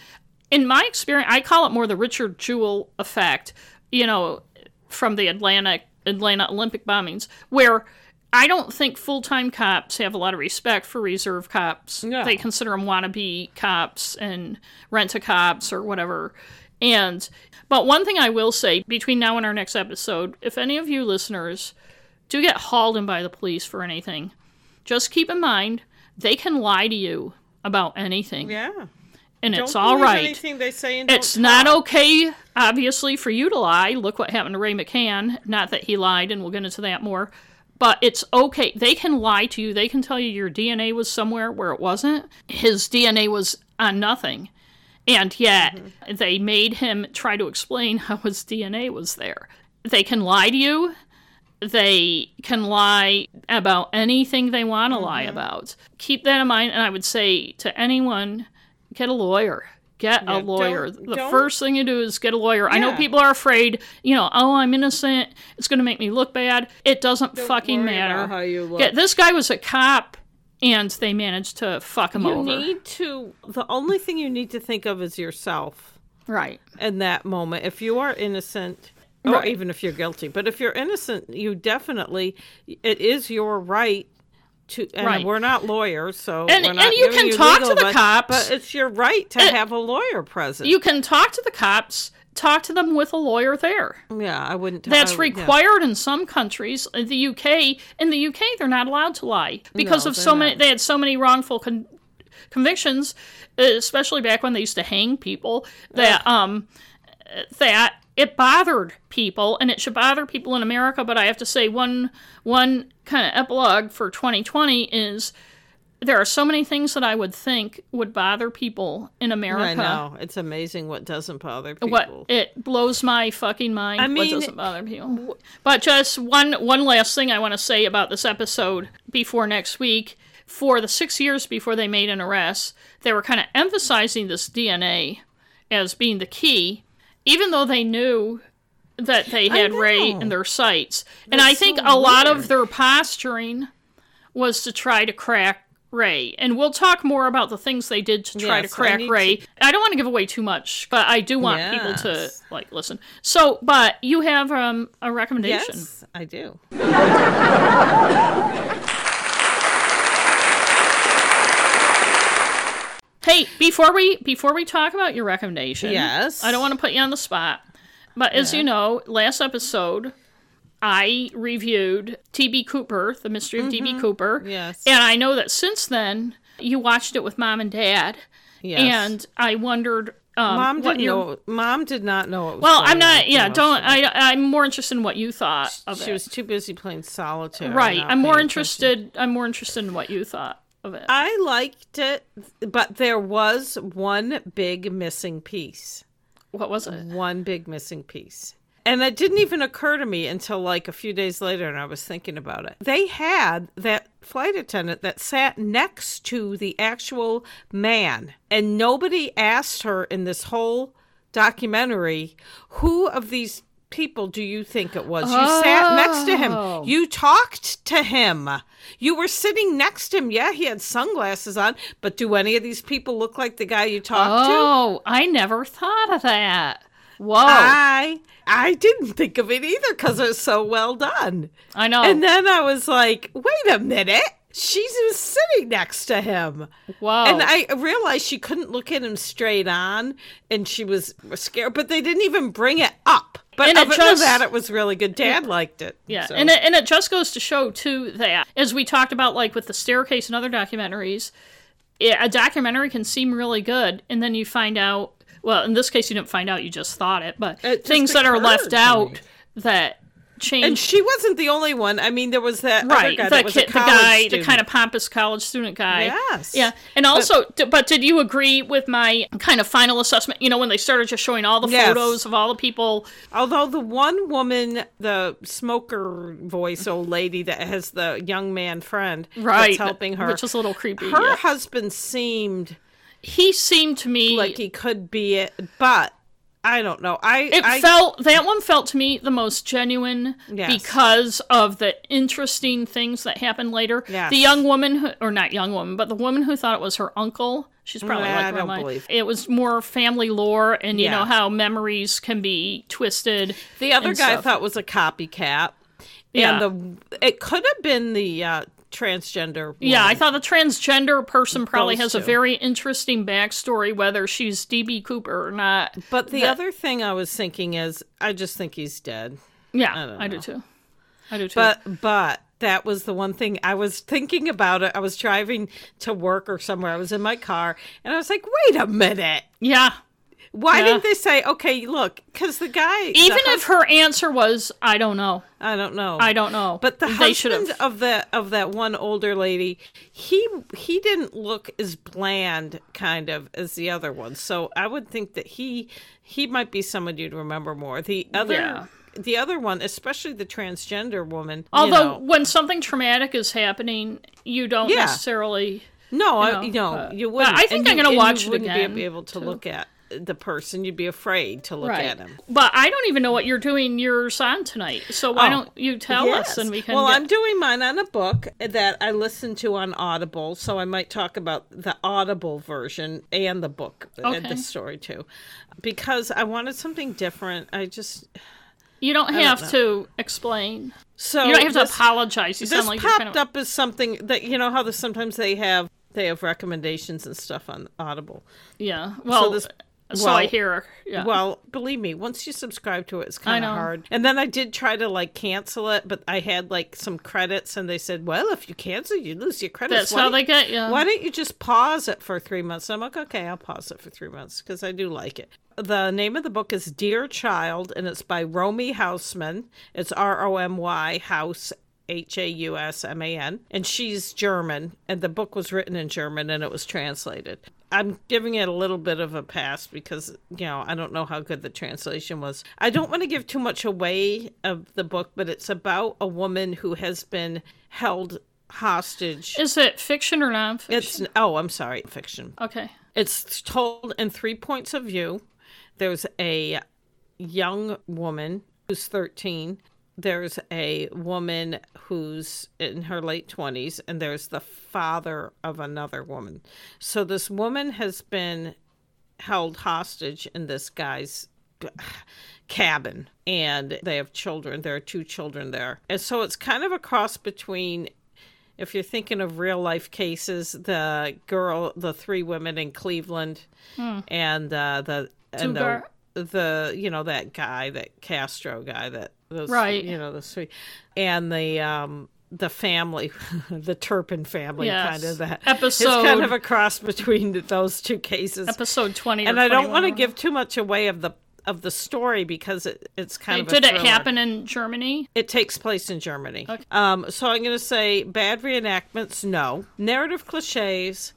Speaker 2: in my experience, I call it more the Richard Jewell effect. You know, from the Atlanta Atlanta Olympic bombings, where. I don't think full time cops have a lot of respect for reserve cops.
Speaker 1: No.
Speaker 2: They consider them wannabe cops and rent a cops or whatever. And but one thing I will say between now and our next episode, if any of you listeners do get hauled in by the police for anything, just keep in mind they can lie to you about anything,
Speaker 1: yeah.
Speaker 2: And
Speaker 1: Don't
Speaker 2: it's all
Speaker 1: believe. Anything they say and
Speaker 2: It's not okay, obviously, for you to lie. Look what happened to Ray McCann. Not that he lied, and we'll get into that more. But it's okay. They can lie to you. They can tell you your DNA was somewhere where it wasn't. His DNA was on nothing. And yet, mm-hmm. they made him try to explain how his DNA was there. They can lie to you. They can lie about anything they want to lie mm-hmm. about. Keep that in mind. And I would say to anyone, get a lawyer. Get
Speaker 1: Yeah,
Speaker 2: a lawyer.
Speaker 1: don't-
Speaker 2: the
Speaker 1: don't-
Speaker 2: first thing you do is get a lawyer. I know people are afraid, you know, oh, I'm innocent. It's going to make me look bad. It doesn't fucking
Speaker 1: worry
Speaker 2: matter.
Speaker 1: about how you look.
Speaker 2: Yeah, this guy was a cop, and they managed to fuck him
Speaker 1: You
Speaker 2: over.
Speaker 1: You need to. The only thing you need to think of is yourself
Speaker 2: right.
Speaker 1: in that moment. If you are innocent, or
Speaker 2: Right.
Speaker 1: even if you're guilty, but if you're innocent, you definitely it is your right. To, and
Speaker 2: Right.
Speaker 1: we're not lawyers, so
Speaker 2: And-
Speaker 1: we're not
Speaker 2: and you can talk to the
Speaker 1: advice,
Speaker 2: cops.
Speaker 1: but it's your right to have a lawyer present.
Speaker 2: You can talk to the cops. Talk to them with a lawyer there.
Speaker 1: yeah, I wouldn't.
Speaker 2: That's
Speaker 1: I would- yeah.
Speaker 2: required in some countries. In the UK, in the UK, they're not allowed to lie because
Speaker 1: No,
Speaker 2: of so many. They had so many wrongful con- convictions, uh, especially back when they used to hang people. That um, that it bothered people, and it should bother people in America. But I have to say, one one kind of epilogue for 2020 is there are so many things that I would think would bother people in America.
Speaker 1: I know it's amazing what doesn't bother people.
Speaker 2: What it blows my fucking mind.
Speaker 1: I
Speaker 2: what doesn't bother people. But just one one last thing I want to say about this episode before next week. For the six years before they made an arrest, they were kind of emphasizing this DNA as being the key, even though they knew that they had Ray in their sights. and I think
Speaker 1: so
Speaker 2: a lot of their posturing was to try to crack Ray. And we'll talk more about the things they did to try
Speaker 1: Yes,
Speaker 2: to crack
Speaker 1: need
Speaker 2: Ray. I don't want to give away too much, but I do want people to like listen. So, but you have um, a recommendation.
Speaker 1: yes, I do.
Speaker 2: Hey, before we before we talk about your recommendation,
Speaker 1: Yes.
Speaker 2: I don't want to put you on the spot, but as you know, last episode I reviewed D.B. Cooper, the mystery of D.B. Cooper.
Speaker 1: Mm-hmm. Yes.
Speaker 2: and I know that since then you watched it with mom and dad,
Speaker 1: Yes.
Speaker 2: and I wondered. Um,
Speaker 1: Mom didn't
Speaker 2: your-
Speaker 1: know. Mom did not know it was.
Speaker 2: Well, I'm not. Yeah, don't. I. I'm more interested in what you thought of
Speaker 1: She
Speaker 2: it.
Speaker 1: was too busy playing solitaire.
Speaker 2: right. I'm more interested. I'm more interested in what you thought of it.
Speaker 1: I liked it, but there was one big missing piece.
Speaker 2: what was it?
Speaker 1: One big missing piece. And it didn't even occur to me until like a few days later, and I was thinking about it. They had that flight attendant that sat next to the actual man, and nobody asked her in this whole documentary who of these people do you think it was? You sat next to him.
Speaker 2: Oh.
Speaker 1: You talked to him. You were sitting next to him. Yeah, he had sunglasses on, but do any of these people look like the guy you talked to?
Speaker 2: Oh, I never thought of that. Whoa.
Speaker 1: I I didn't think of it either because it was so well done.
Speaker 2: I know.
Speaker 1: And then I was like, wait a minute. She was sitting next to him.
Speaker 2: Whoa.
Speaker 1: And I realized she couldn't look at him straight on and she was scared, but they didn't even bring it up. But
Speaker 2: And it
Speaker 1: other
Speaker 2: just-
Speaker 1: that, it was really good. Dad liked it.
Speaker 2: Yeah,
Speaker 1: so.
Speaker 2: and it, and it just goes to show too that as we talked about, like with the staircase and other documentaries, it, a documentary can seem really good, and then you find out. Well, in this case, you didn't find out; you just thought it. But
Speaker 1: It
Speaker 2: things that are left out
Speaker 1: me.
Speaker 2: that change.
Speaker 1: And she wasn't the only one. I mean, there was that other
Speaker 2: Right,
Speaker 1: guy
Speaker 2: the,
Speaker 1: that was
Speaker 2: kid, the guy, the
Speaker 1: student.
Speaker 2: kind of pompous college student guy.
Speaker 1: Yes.
Speaker 2: Yeah, and also, d- but did you agree with my kind of final assessment? You know, when they started just showing all the
Speaker 1: Yes.
Speaker 2: photos of all the people.
Speaker 1: Although the one woman, the smoker voice old lady that has the young man friend
Speaker 2: Right,
Speaker 1: that's helping her,
Speaker 2: which is a little creepy.
Speaker 1: her
Speaker 2: yeah.
Speaker 1: husband seemed
Speaker 2: He seemed to me
Speaker 1: like he could be it, but I don't know. I
Speaker 2: It
Speaker 1: I,
Speaker 2: felt that one felt to me the most genuine
Speaker 1: Yes.
Speaker 2: because of the interesting things that happened later.
Speaker 1: Yes.
Speaker 2: The young woman, who, or not young woman, but the woman who thought it was her uncle. She's probably
Speaker 1: Nah,
Speaker 2: like
Speaker 1: I don't
Speaker 2: my-
Speaker 1: believe-
Speaker 2: It was more family lore, and you
Speaker 1: Yeah.
Speaker 2: know how memories can be twisted.
Speaker 1: the other guy
Speaker 2: stuff.
Speaker 1: thought was a copycat.
Speaker 2: Yeah.
Speaker 1: And the it could have been the uh, transgender.
Speaker 2: Yeah, I thought the transgender person probably
Speaker 1: Those
Speaker 2: has a very interesting backstory, whether she's DB Cooper or not.
Speaker 1: But the
Speaker 2: that-
Speaker 1: other thing I was thinking is, I just think he's dead.
Speaker 2: Yeah,
Speaker 1: don't
Speaker 2: I, do too. I do too.
Speaker 1: But but that was the one thing I was thinking about it. I was driving to work or somewhere. I was in my car and I was like, wait a minute.
Speaker 2: yeah,
Speaker 1: Why
Speaker 2: Yeah.
Speaker 1: didn't they say, okay, look, because the guy,
Speaker 2: even
Speaker 1: the
Speaker 2: if her answer was, "I don't know,"
Speaker 1: I don't know,
Speaker 2: I don't know.
Speaker 1: But the
Speaker 2: they
Speaker 1: husband of that of that one older lady, he he didn't look as bland kind of as the other one. So I would think that he he might be someone you'd remember more. The other
Speaker 2: Yeah.
Speaker 1: the other one, especially the transgender woman. you
Speaker 2: Although
Speaker 1: know-
Speaker 2: when something traumatic is happening, you don't
Speaker 1: Yeah.
Speaker 2: necessarily.
Speaker 1: no, I,
Speaker 2: know,
Speaker 1: no,
Speaker 2: but-
Speaker 1: you wouldn't.
Speaker 2: I think
Speaker 1: And
Speaker 2: I'm gonna
Speaker 1: and
Speaker 2: watch
Speaker 1: you
Speaker 2: it
Speaker 1: wouldn't
Speaker 2: again,
Speaker 1: Be able to
Speaker 2: too.
Speaker 1: look at the person. You'd be afraid to look at him.
Speaker 2: But I don't even know what you're doing yours on tonight. So why
Speaker 1: Oh,
Speaker 2: don't you tell us and we can.
Speaker 1: well,
Speaker 2: get-
Speaker 1: I'm doing mine on a book that I listened to on Audible, so I might talk about the Audible version and the book uh,
Speaker 2: and
Speaker 1: the story too, because I wanted something different. I just
Speaker 2: you don't
Speaker 1: don't
Speaker 2: have to explain.
Speaker 1: so
Speaker 2: You don't have to apologize. You
Speaker 1: This
Speaker 2: sound like you're
Speaker 1: popped up as something that you know how the, sometimes they have they have recommendations and stuff on Audible.
Speaker 2: Yeah. Well, so,
Speaker 1: this-
Speaker 2: I
Speaker 1: well-
Speaker 2: hear. Yeah.
Speaker 1: Well, believe me, once you subscribe to it, it's kind of hard. And then I did try to like cancel it, but I had like some credits, and they said, "Well, if you cancel, you lose your credits."
Speaker 2: That's
Speaker 1: Why
Speaker 2: how they get you.
Speaker 1: Why don't you just pause it for three months? I'm like, okay, I'll pause it for three months because I do like it. The name of the book is Dear Child, and it's by Romy Hausman. It's R O M Y House. H A U S M A N, and she's German, and the book was written in German and it was translated. I'm giving it a little bit of a pass because, you know, I don't know how good the translation was. I don't want to give too much away of the book, but it's about a woman who has been held hostage
Speaker 2: Is it fiction or nonfiction?
Speaker 1: it's oh, I'm sorry, fiction.
Speaker 2: okay.
Speaker 1: It's told in three points of view. There's a young woman who's 13. There's a woman who's in her late 20s, and there's the father of another woman. So this woman has been held hostage in this guy's cabin, and they have children. There are two children there. And so it's kind of a cross between if you're thinking of real life cases, the girl, the three women in Cleveland, and uh, the and the, the you know that guy, that Castro guy, that those
Speaker 2: Right.
Speaker 1: you know the three, and the um the family, the Turpin family,
Speaker 2: Yes.
Speaker 1: kind of that
Speaker 2: Episode-
Speaker 1: It's kind of a cross between those two cases,
Speaker 2: Episode 20 or
Speaker 1: and I don't want to give too much away of the of the story because it, it's kind
Speaker 2: whatever.
Speaker 1: of
Speaker 2: Did it happen in Germany?
Speaker 1: It takes place in Germany.
Speaker 2: Okay.
Speaker 1: Um, so I'm going to say bad reenactments, no. Narrative cliches,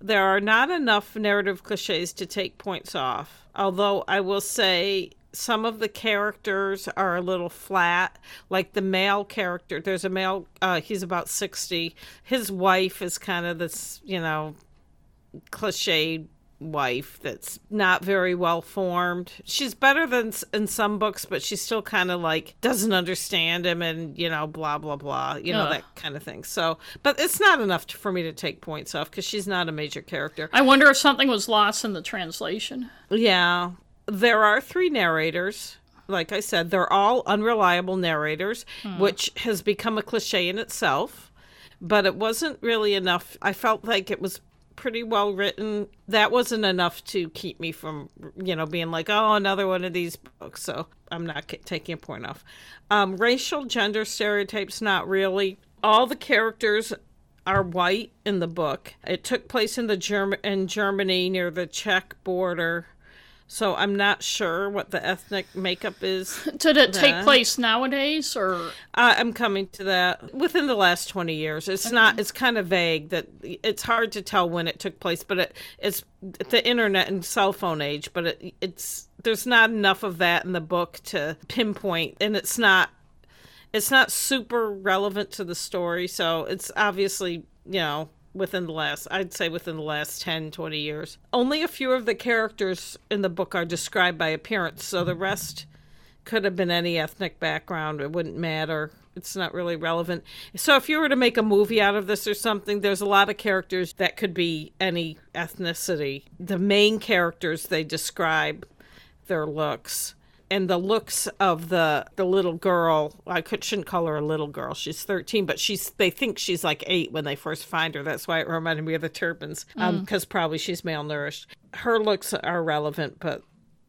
Speaker 1: there are not enough narrative cliches to take points off. Although I will say some of the characters are a little flat. Like the male character, there's a male, uh, he's about 60. His wife is kind of this, you know, cliche wife that's not very well formed. She's better than in some books, but she's still kind of like doesn't understand him and, you know, blah, blah, blah, you know,
Speaker 2: Ugh.
Speaker 1: that kind of thing. So, but it's not enough to, for me to take points off because she's not a major character.
Speaker 2: I wonder if something was lost in the translation.
Speaker 1: Yeah. There are three narrators. Like I said, they're all unreliable narrators, which has become a cliche in itself. But it wasn't really enough. I felt like it was pretty well written. That wasn't enough to keep me from, you know, being like, oh, another one of these books. So I'm not taking a point off. Um, racial gender stereotypes, not really. All the characters are white in the book. It took place in the Germ- in Germany near the Czech border. So I'm not sure what the ethnic makeup is.
Speaker 2: Did it take place nowadays or
Speaker 1: I I'm coming to that within the last 20 years. It's not it's kind of vague that it's hard to tell when it took place, but it it's the internet and cell phone age, but it, it's there's not enough of that in the book to pinpoint and it's not it's not super relevant to the story, so it's obviously, you know, within the last I'd say within the last 10, 20 years. Only a few of the characters in the book are described by appearance, so the rest could have been any ethnic background. It wouldn't matter. It's not really relevant. So if you were to make a movie out of this or something, there's a lot of characters that could be any ethnicity. The main characters they describe their looks and the looks of the the little girl i could, shouldn't call her a little girl she's 13 but she's they think she's like 8 when they first find her that's why it reminded me of the Turpins um, mm. because probably she's malnourished. Her looks are relevant but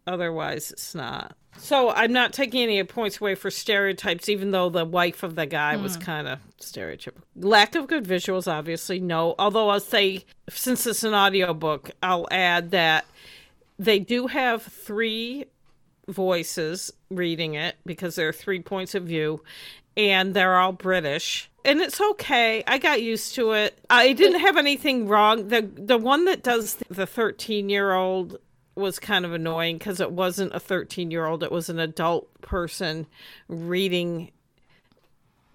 Speaker 1: otherwise it's not. So i'm not taking any points away for stereotypes even though the wife of the guy was mm. kind of stereotypical. Lack of good visuals obviously no. Although i'll say since it's an audiobook i'll add that they do have three voices reading it because there are three points of view and they're all british. And it's okay. I got used to it. I didn't have anything wrong. The the one that does the 13 year old was kind of annoying because it wasn't a 13 year old it was an adult person reading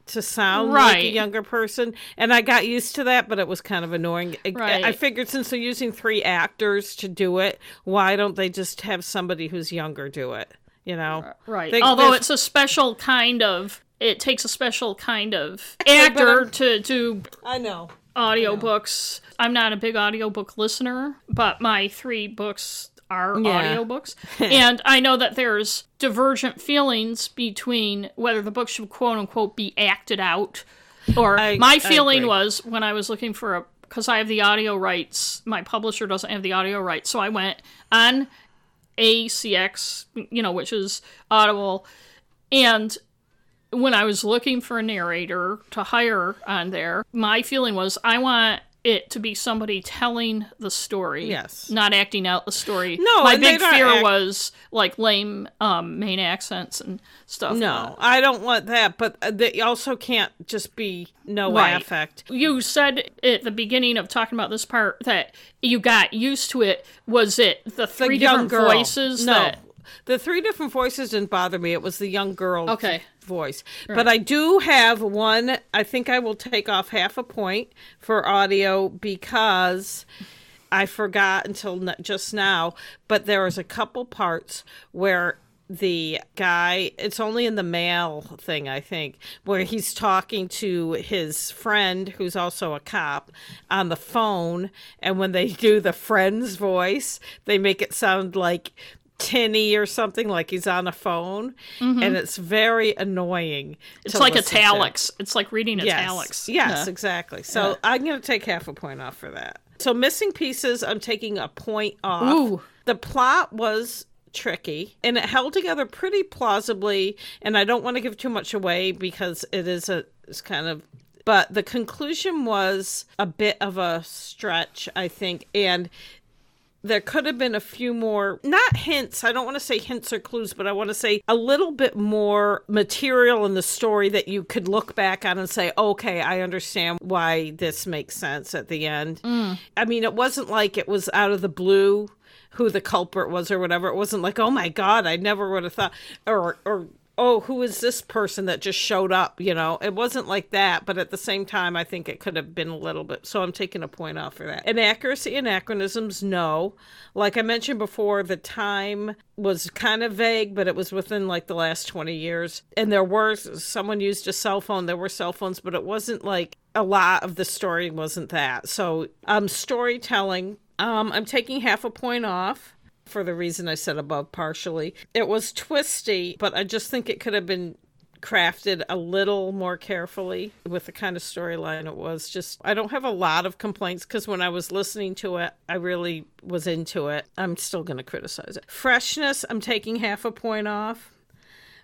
Speaker 1: to sound like a younger person and i got used to that but it was kind of annoying I-
Speaker 2: Right.
Speaker 1: i figured since they're using three actors to do it why don't they just have somebody who's younger do it you know
Speaker 2: right?
Speaker 1: They-
Speaker 2: Although it's a special kind of it takes a special kind of actor to do
Speaker 1: i know
Speaker 2: audiobooks. I'm not a big audiobook listener, but my three books are
Speaker 1: Yeah.
Speaker 2: audiobooks. and I know that there's divergent feelings between whether the book should quote unquote be acted out or
Speaker 1: I-
Speaker 2: my feeling was when I was looking for a because I have the audio rights, my publisher doesn't have the audio rights, so I went on ACX, you know, which is Audible, and when I was looking for a narrator to hire on there, my feeling was I want it to be somebody telling the story,
Speaker 1: Yes.
Speaker 2: not acting out the story.
Speaker 1: No,
Speaker 2: my big fear
Speaker 1: act-
Speaker 2: was like lame um, main accents and stuff.
Speaker 1: no i don't want that but uh, they also can't just be no
Speaker 2: Right.
Speaker 1: affect
Speaker 2: You said at the beginning of talking about this part that you got used to it. Was it the
Speaker 1: the
Speaker 2: three
Speaker 1: young
Speaker 2: different voices
Speaker 1: no
Speaker 2: that
Speaker 1: the three different voices didn't bother me it was the young girl
Speaker 2: Okay.
Speaker 1: Voice. But i do have one i think i will take off half a point for audio because i forgot until just now but there was a couple parts where the guy it's only in the male thing i think where he's talking to his friend who's also a cop on the phone and when they do the friend's voice they make it sound like tinny or something like he's on a phone and it's very annoying
Speaker 2: Mm-hmm. it's like
Speaker 1: listen to.
Speaker 2: italics? It's like reading
Speaker 1: Yes.
Speaker 2: italics.
Speaker 1: Yes,
Speaker 2: Yeah.
Speaker 1: exactly. So I'm going to take half a point off for that. So missing pieces, I'm taking a point off.
Speaker 2: Ooh.
Speaker 1: The plot was tricky and it held together pretty plausibly and I don't want to give too much away because it is a it's kind of but the conclusion was a bit of a stretch, I think, and there could have been a few more not hints i don't want to say hints or clues but i want to say a little bit more material in the story that you could look back on and say okay i understand why this makes sense at the end mm. i mean it wasn't like it was out of the blue who the culprit was or whatever. It wasn't like, oh my god, I never would have thought, or or oh, who is this person that just showed up? You know, it wasn't like that. But at the same time, I think it could have been a little bit. So I'm taking a point off for that. Inaccuracy, anachronisms, no. Like I mentioned before, the time was kind of vague, but it was within like the last 20 years. And there were, someone used a cell phone. There were cell phones, but it wasn't like a lot of the story wasn't that. So um, storytelling, um, I'm taking half a point off for the reason I said above partially. It was twisty, but I just think it could have been crafted a little more carefully with the kind of storyline it was. Just, I don't have a lot of complaints because when I was listening to it, I really was into it. I'm still going to criticize it. Freshness, I'm taking half a point off.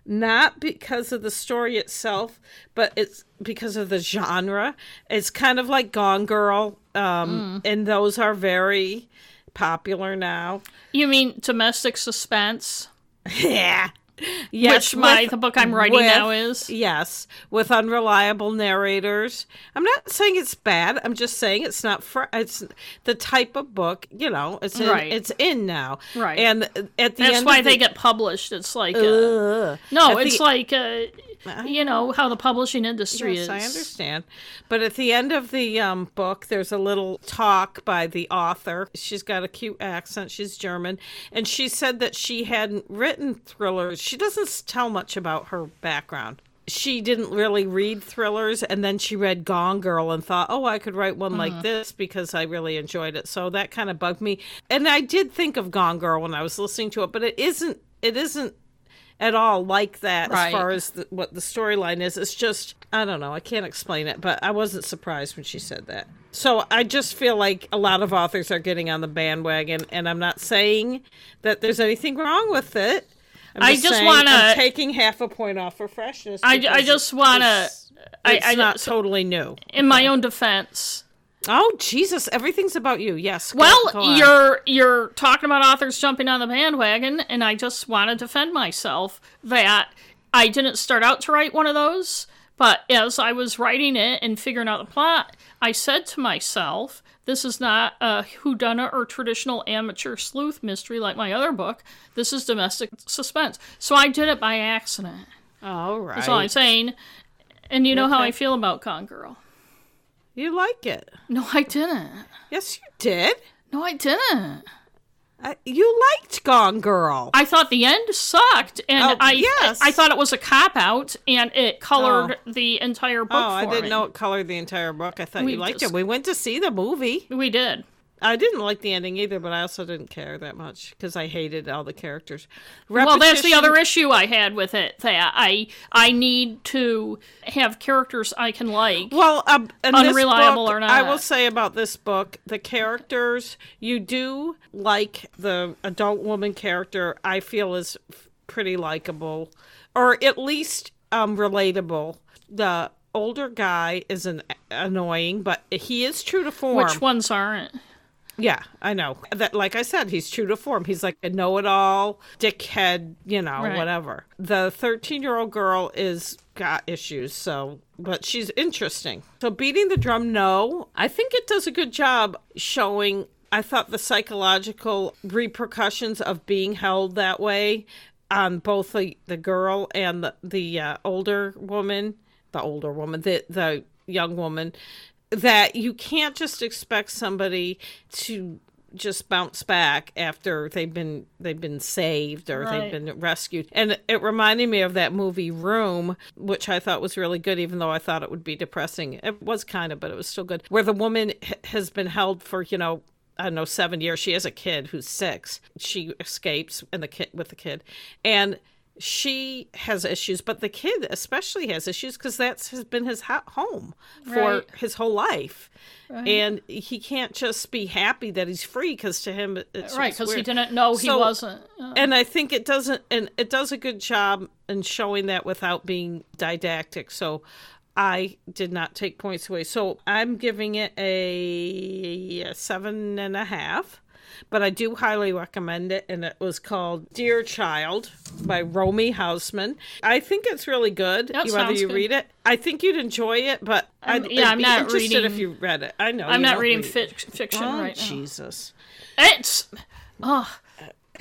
Speaker 1: Not because of the story itself, but it's because of the genre. It's kind of like Gone Girl, um, mm. and those are very popular now.
Speaker 2: You mean domestic suspense?
Speaker 1: yeah. Yes,
Speaker 2: which my with, the book I'm writing with, now is.
Speaker 1: Yes, with unreliable narrators. I'm not saying it's bad. I'm just saying it's not for it's the type of book, you know, it's in, right. it's in now.
Speaker 2: Right.
Speaker 1: And at the end.
Speaker 2: That's why
Speaker 1: the,
Speaker 2: they get published. It's like uh, No, it's the, like uh, you know how the publishing industry
Speaker 1: yes,
Speaker 2: is.
Speaker 1: I understand. But at the end of the um, book, there's a little talk by the author. She's got a cute accent. She's German, and she said that she hadn't written thrillers. She doesn't tell much about her background. She didn't really read thrillers, and then she read Gone Girl and thought, "Oh, I could write one mm-hmm. like this because I really enjoyed it." So that kind of bugged me. And I did think of Gone Girl when I was listening to it, but it isn't. It isn't at all like that right. as far as the, what the storyline is. It's just I don't know. I can't explain it, but I wasn't surprised when she said that. So I just feel like a lot of authors are getting on the bandwagon, and I'm not saying that there's anything wrong with it.
Speaker 2: I'm just want to
Speaker 1: taking half a point off for freshness.
Speaker 2: I, I just want to.
Speaker 1: It's, I, not totally new.
Speaker 2: In okay. my own defense,
Speaker 1: Oh Jesus! Everything's about you. Yes.
Speaker 2: Go, well, go you're you're talking about authors jumping on the bandwagon, and I just want to defend myself that I didn't start out to write one of those, but as I was writing it and figuring out the plot, I said to myself, "This is not a whodunit or traditional amateur sleuth mystery like my other book. This is domestic suspense." So I did it by accident.
Speaker 1: All right.
Speaker 2: That's all I'm saying. And you know okay. how I feel about Gone Girl.
Speaker 1: You like it?
Speaker 2: No, I didn't.
Speaker 1: Yes, you did.
Speaker 2: No, I didn't.
Speaker 1: Uh, you liked Gone Girl.
Speaker 2: I thought the end sucked, and
Speaker 1: oh,
Speaker 2: I,
Speaker 1: yes.
Speaker 2: I, I thought it was a cop out, and it colored oh. the entire book. Oh,
Speaker 1: I didn't
Speaker 2: me.
Speaker 1: know it colored the entire book. I thought we you liked just, it. We went to see the movie.
Speaker 2: We did.
Speaker 1: I didn't like the ending either, but I also didn't care that much because I hated all the characters.
Speaker 2: Repetition... Well, that's the other issue I had with it. That I I need to have characters I can like.
Speaker 1: Well, um,
Speaker 2: unreliable
Speaker 1: book,
Speaker 2: or not.
Speaker 1: I will say about this book, the characters you do like the adult woman character. I feel is pretty likable, or at least um, relatable. The older guy is an annoying, but he is true to form.
Speaker 2: Which ones aren't?
Speaker 1: Yeah, I know. That like I said, he's true to form. He's like a know-it-all, dickhead, you know, right. whatever. The 13-year-old girl is got issues, so but she's interesting. So beating the drum no, I think it does a good job showing I thought the psychological repercussions of being held that way on both the, the girl and the, the uh, older woman, the older woman, the the young woman that you can't just expect somebody to just bounce back after they've been they've been saved or right. they've been rescued. And it reminded me of that movie Room, which I thought was really good, even though I thought it would be depressing. It was kind of, but it was still good. Where the woman h- has been held for you know I don't know seven years. She has a kid who's six. She escapes and the kid with the kid, and she has issues, but the kid especially has issues because that's has been his home for right. his whole life, right. and he can't just be happy that he's free because to him it's
Speaker 2: right because he didn't know he so, wasn't.
Speaker 1: Uh. And I think it doesn't, and it does a good job in showing that without being didactic. So I did not take points away. So I'm giving it a, a seven and a half but I do highly recommend it. And it was called Dear Child by Romy Hausman. I think it's really good.
Speaker 2: That
Speaker 1: whether you
Speaker 2: good.
Speaker 1: read it, I think you'd enjoy it. But
Speaker 2: I'm,
Speaker 1: I'd,
Speaker 2: yeah,
Speaker 1: I'd
Speaker 2: I'm not
Speaker 1: interested
Speaker 2: reading,
Speaker 1: if you read it. I know
Speaker 2: I'm not reading
Speaker 1: fic-
Speaker 2: fiction
Speaker 1: oh,
Speaker 2: right now.
Speaker 1: Jesus,
Speaker 2: it's Oh,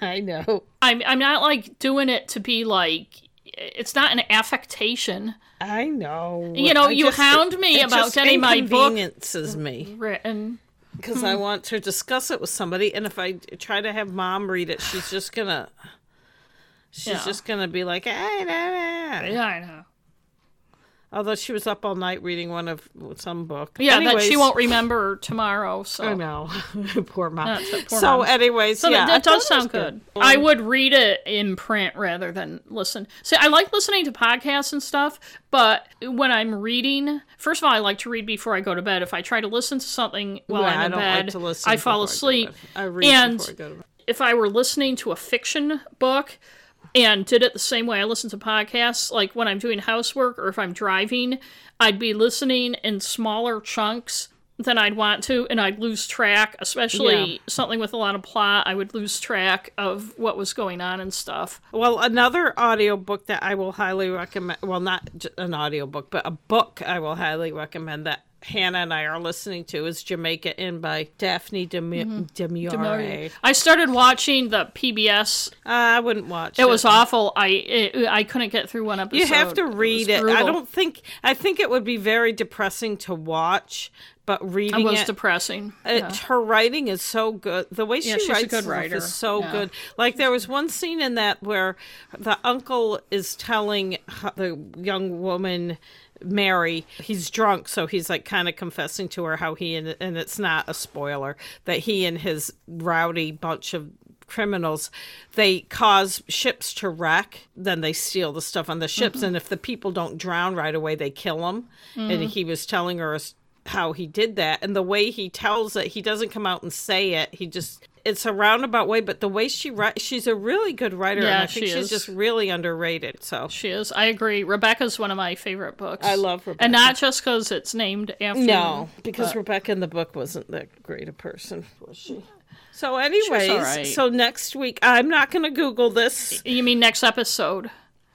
Speaker 1: I know.
Speaker 2: I'm I'm not like doing it to be like it's not an affectation.
Speaker 1: I know.
Speaker 2: You know,
Speaker 1: I
Speaker 2: you hound me about
Speaker 1: just
Speaker 2: getting my book
Speaker 1: inconveniences me
Speaker 2: written.
Speaker 1: Because I want to discuss it with somebody, and if I try to have mom read it, she's just gonna. She's
Speaker 2: Yeah.
Speaker 1: just gonna be like, "Ah, nah, nah."
Speaker 2: Yeah, I know.
Speaker 1: Although she was up all night reading one of some book.
Speaker 2: Yeah, that she won't remember tomorrow. So
Speaker 1: I know, poor mom.
Speaker 2: That's it, poor
Speaker 1: so,
Speaker 2: mom.
Speaker 1: anyways,
Speaker 2: So
Speaker 1: yeah,
Speaker 2: that, that does
Speaker 1: thought it was
Speaker 2: sound good. I would read it in print rather than listen. See, I like listening to podcasts and stuff, but when I'm reading, first of all, I like to read before I go to bed. If I try to listen to something while
Speaker 1: Yeah,
Speaker 2: I'm
Speaker 1: I
Speaker 2: in
Speaker 1: don't
Speaker 2: bed,
Speaker 1: like to listen
Speaker 2: I fall
Speaker 1: before I go to
Speaker 2: asleep.
Speaker 1: bed. I read
Speaker 2: and
Speaker 1: before I go to bed.
Speaker 2: if I were listening to a fiction book and did it the same way I listen to podcasts, like when I'm doing housework or if I'm driving, I'd be listening in smaller chunks than I'd want to, and I'd lose track, especially
Speaker 1: Yeah.
Speaker 2: something with a lot of plot. I would lose track of what was going on and stuff.
Speaker 1: Well, another audiobook that I will highly recommend, well, not an audiobook, but a book I will highly recommend that Hannah and I are listening to is Jamaica Inn by Daphne Demu- Demure.
Speaker 2: I started watching the PBS.
Speaker 1: Uh, I wouldn't watch it.
Speaker 2: It was awful. I it, I couldn't get through one episode.
Speaker 1: You have to read
Speaker 2: was
Speaker 1: it. I don't think, I think it would be very depressing to watch, but reading It
Speaker 2: was
Speaker 1: it.
Speaker 2: depressing.
Speaker 1: It,
Speaker 2: Yeah.
Speaker 1: Her writing is so good. The way she
Speaker 2: Yeah, she's a
Speaker 1: writes
Speaker 2: good writer.
Speaker 1: is so
Speaker 2: Yeah.
Speaker 1: good. Like there was one scene in that where the uncle is telling the young woman Mary he's drunk, so he's like kind of confessing to her how he and, and it's not a spoiler that he and his rowdy bunch of criminals they cause ships to wreck then they steal the stuff on the ships
Speaker 2: Mm-hmm.
Speaker 1: and if the people don't drown right away they kill them and he was telling her how he did that and the way he tells it he doesn't come out and say it he just it's a roundabout way but the way she writes she's a really good writer and
Speaker 2: Yeah,
Speaker 1: i think
Speaker 2: she
Speaker 1: she's
Speaker 2: is.
Speaker 1: just really underrated so
Speaker 2: She is. I agree. Rebecca's one of my favorite books.
Speaker 1: I love Rebecca.
Speaker 2: and not just because it's named after.
Speaker 1: no because
Speaker 2: but-
Speaker 1: rebecca in the book wasn't that great a person was she so anyways
Speaker 2: alright.
Speaker 1: so next week i'm not going to google this
Speaker 2: You mean next episode?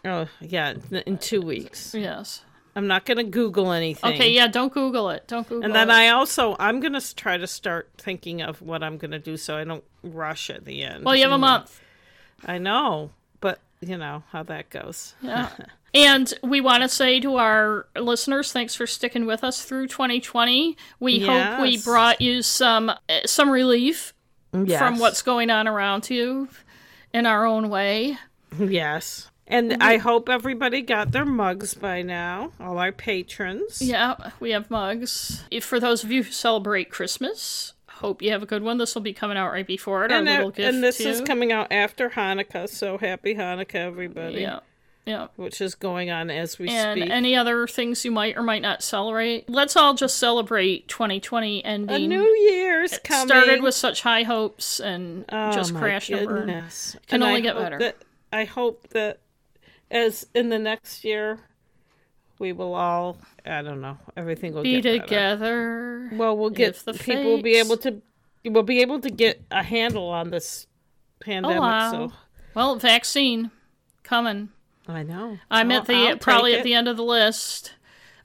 Speaker 1: oh yeah in two weeks
Speaker 2: Yes.
Speaker 1: I'm not going to google anything
Speaker 2: Okay. Yeah. Don't Google it. Don't Google. It.
Speaker 1: And then
Speaker 2: it.
Speaker 1: I also I'm gonna try to start thinking of what I'm gonna do so I don't rush at the end.
Speaker 2: Well, you have a month.
Speaker 1: I know, but you know how that goes.
Speaker 2: Yeah. And we want to say to our listeners, thanks for sticking with us through 2020. We hope we brought you some uh, some relief from what's going on around you in our own way.
Speaker 1: yes. And I hope everybody got their mugs by now. All our patrons.
Speaker 2: Yeah, we have mugs. If for those of you who celebrate Christmas, hope you have a good one. This will be coming out right before it. Our
Speaker 1: And,
Speaker 2: little
Speaker 1: uh,
Speaker 2: gift
Speaker 1: and this
Speaker 2: to
Speaker 1: is coming out after Hanukkah, so happy Hanukkah, everybody.
Speaker 2: Yeah, yeah.
Speaker 1: Which is going on as we
Speaker 2: And
Speaker 1: speak.
Speaker 2: any other things you might or might not celebrate. Let's all just celebrate 2020 ending.
Speaker 1: a new year's coming.
Speaker 2: started with such high hopes and
Speaker 1: Oh,
Speaker 2: just crashed
Speaker 1: over.
Speaker 2: Can
Speaker 1: And
Speaker 2: only
Speaker 1: I
Speaker 2: get better.
Speaker 1: That, I hope that as in the next year, we will all, I don't know, everything will
Speaker 2: Be together.
Speaker 1: Well, we'll get
Speaker 2: the
Speaker 1: people will be able to, we'll be able to get a handle on this oh, pandemic.
Speaker 2: Oh, wow.
Speaker 1: So
Speaker 2: Well, vaccine coming.
Speaker 1: I know.
Speaker 2: I'm
Speaker 1: Well,
Speaker 2: at the
Speaker 1: I'll
Speaker 2: probably at the end of the list.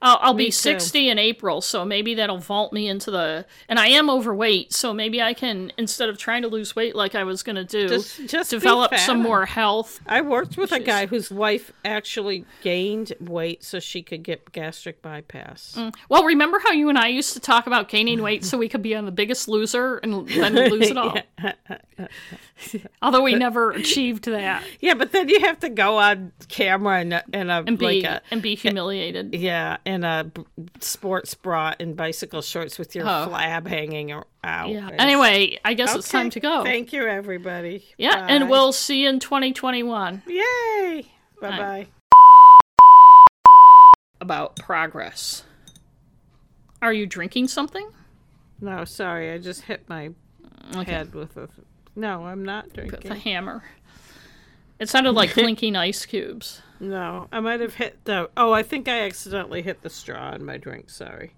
Speaker 2: I'll, I'll be
Speaker 1: too.
Speaker 2: 60 in April, so maybe that'll vault me into the. And I am overweight, so maybe I can instead of trying to lose weight like I was going to do,
Speaker 1: Just- just
Speaker 2: develop some more health.
Speaker 1: I worked with a guy whose wife actually gained weight so she could get gastric bypass. Mm.
Speaker 2: Well, remember how you and I used to talk about gaining weight so we could be on the Biggest Loser and then lose it all? Although we never achieved that
Speaker 1: Yeah, but then you have to go on camera and and a
Speaker 2: and be
Speaker 1: like a
Speaker 2: and be humiliated.
Speaker 1: yeah, in a b- sports bra and bicycle shorts with your
Speaker 2: Oh.
Speaker 1: flab hanging out.
Speaker 2: Yeah. Anyway, I guess it's time to go.
Speaker 1: Thank you, everybody.
Speaker 2: yeah,
Speaker 1: Bye.
Speaker 2: and we'll see you in 2021
Speaker 1: yay. Bye bye.
Speaker 2: about progress. Are you drinking something?
Speaker 1: No, sorry, I just hit my head with a. No, I'm not drinking.
Speaker 2: With a hammer. It sounded like clinking ice cubes.
Speaker 1: No, I might have hit the. Oh, I think I accidentally hit the straw in my drink. Sorry.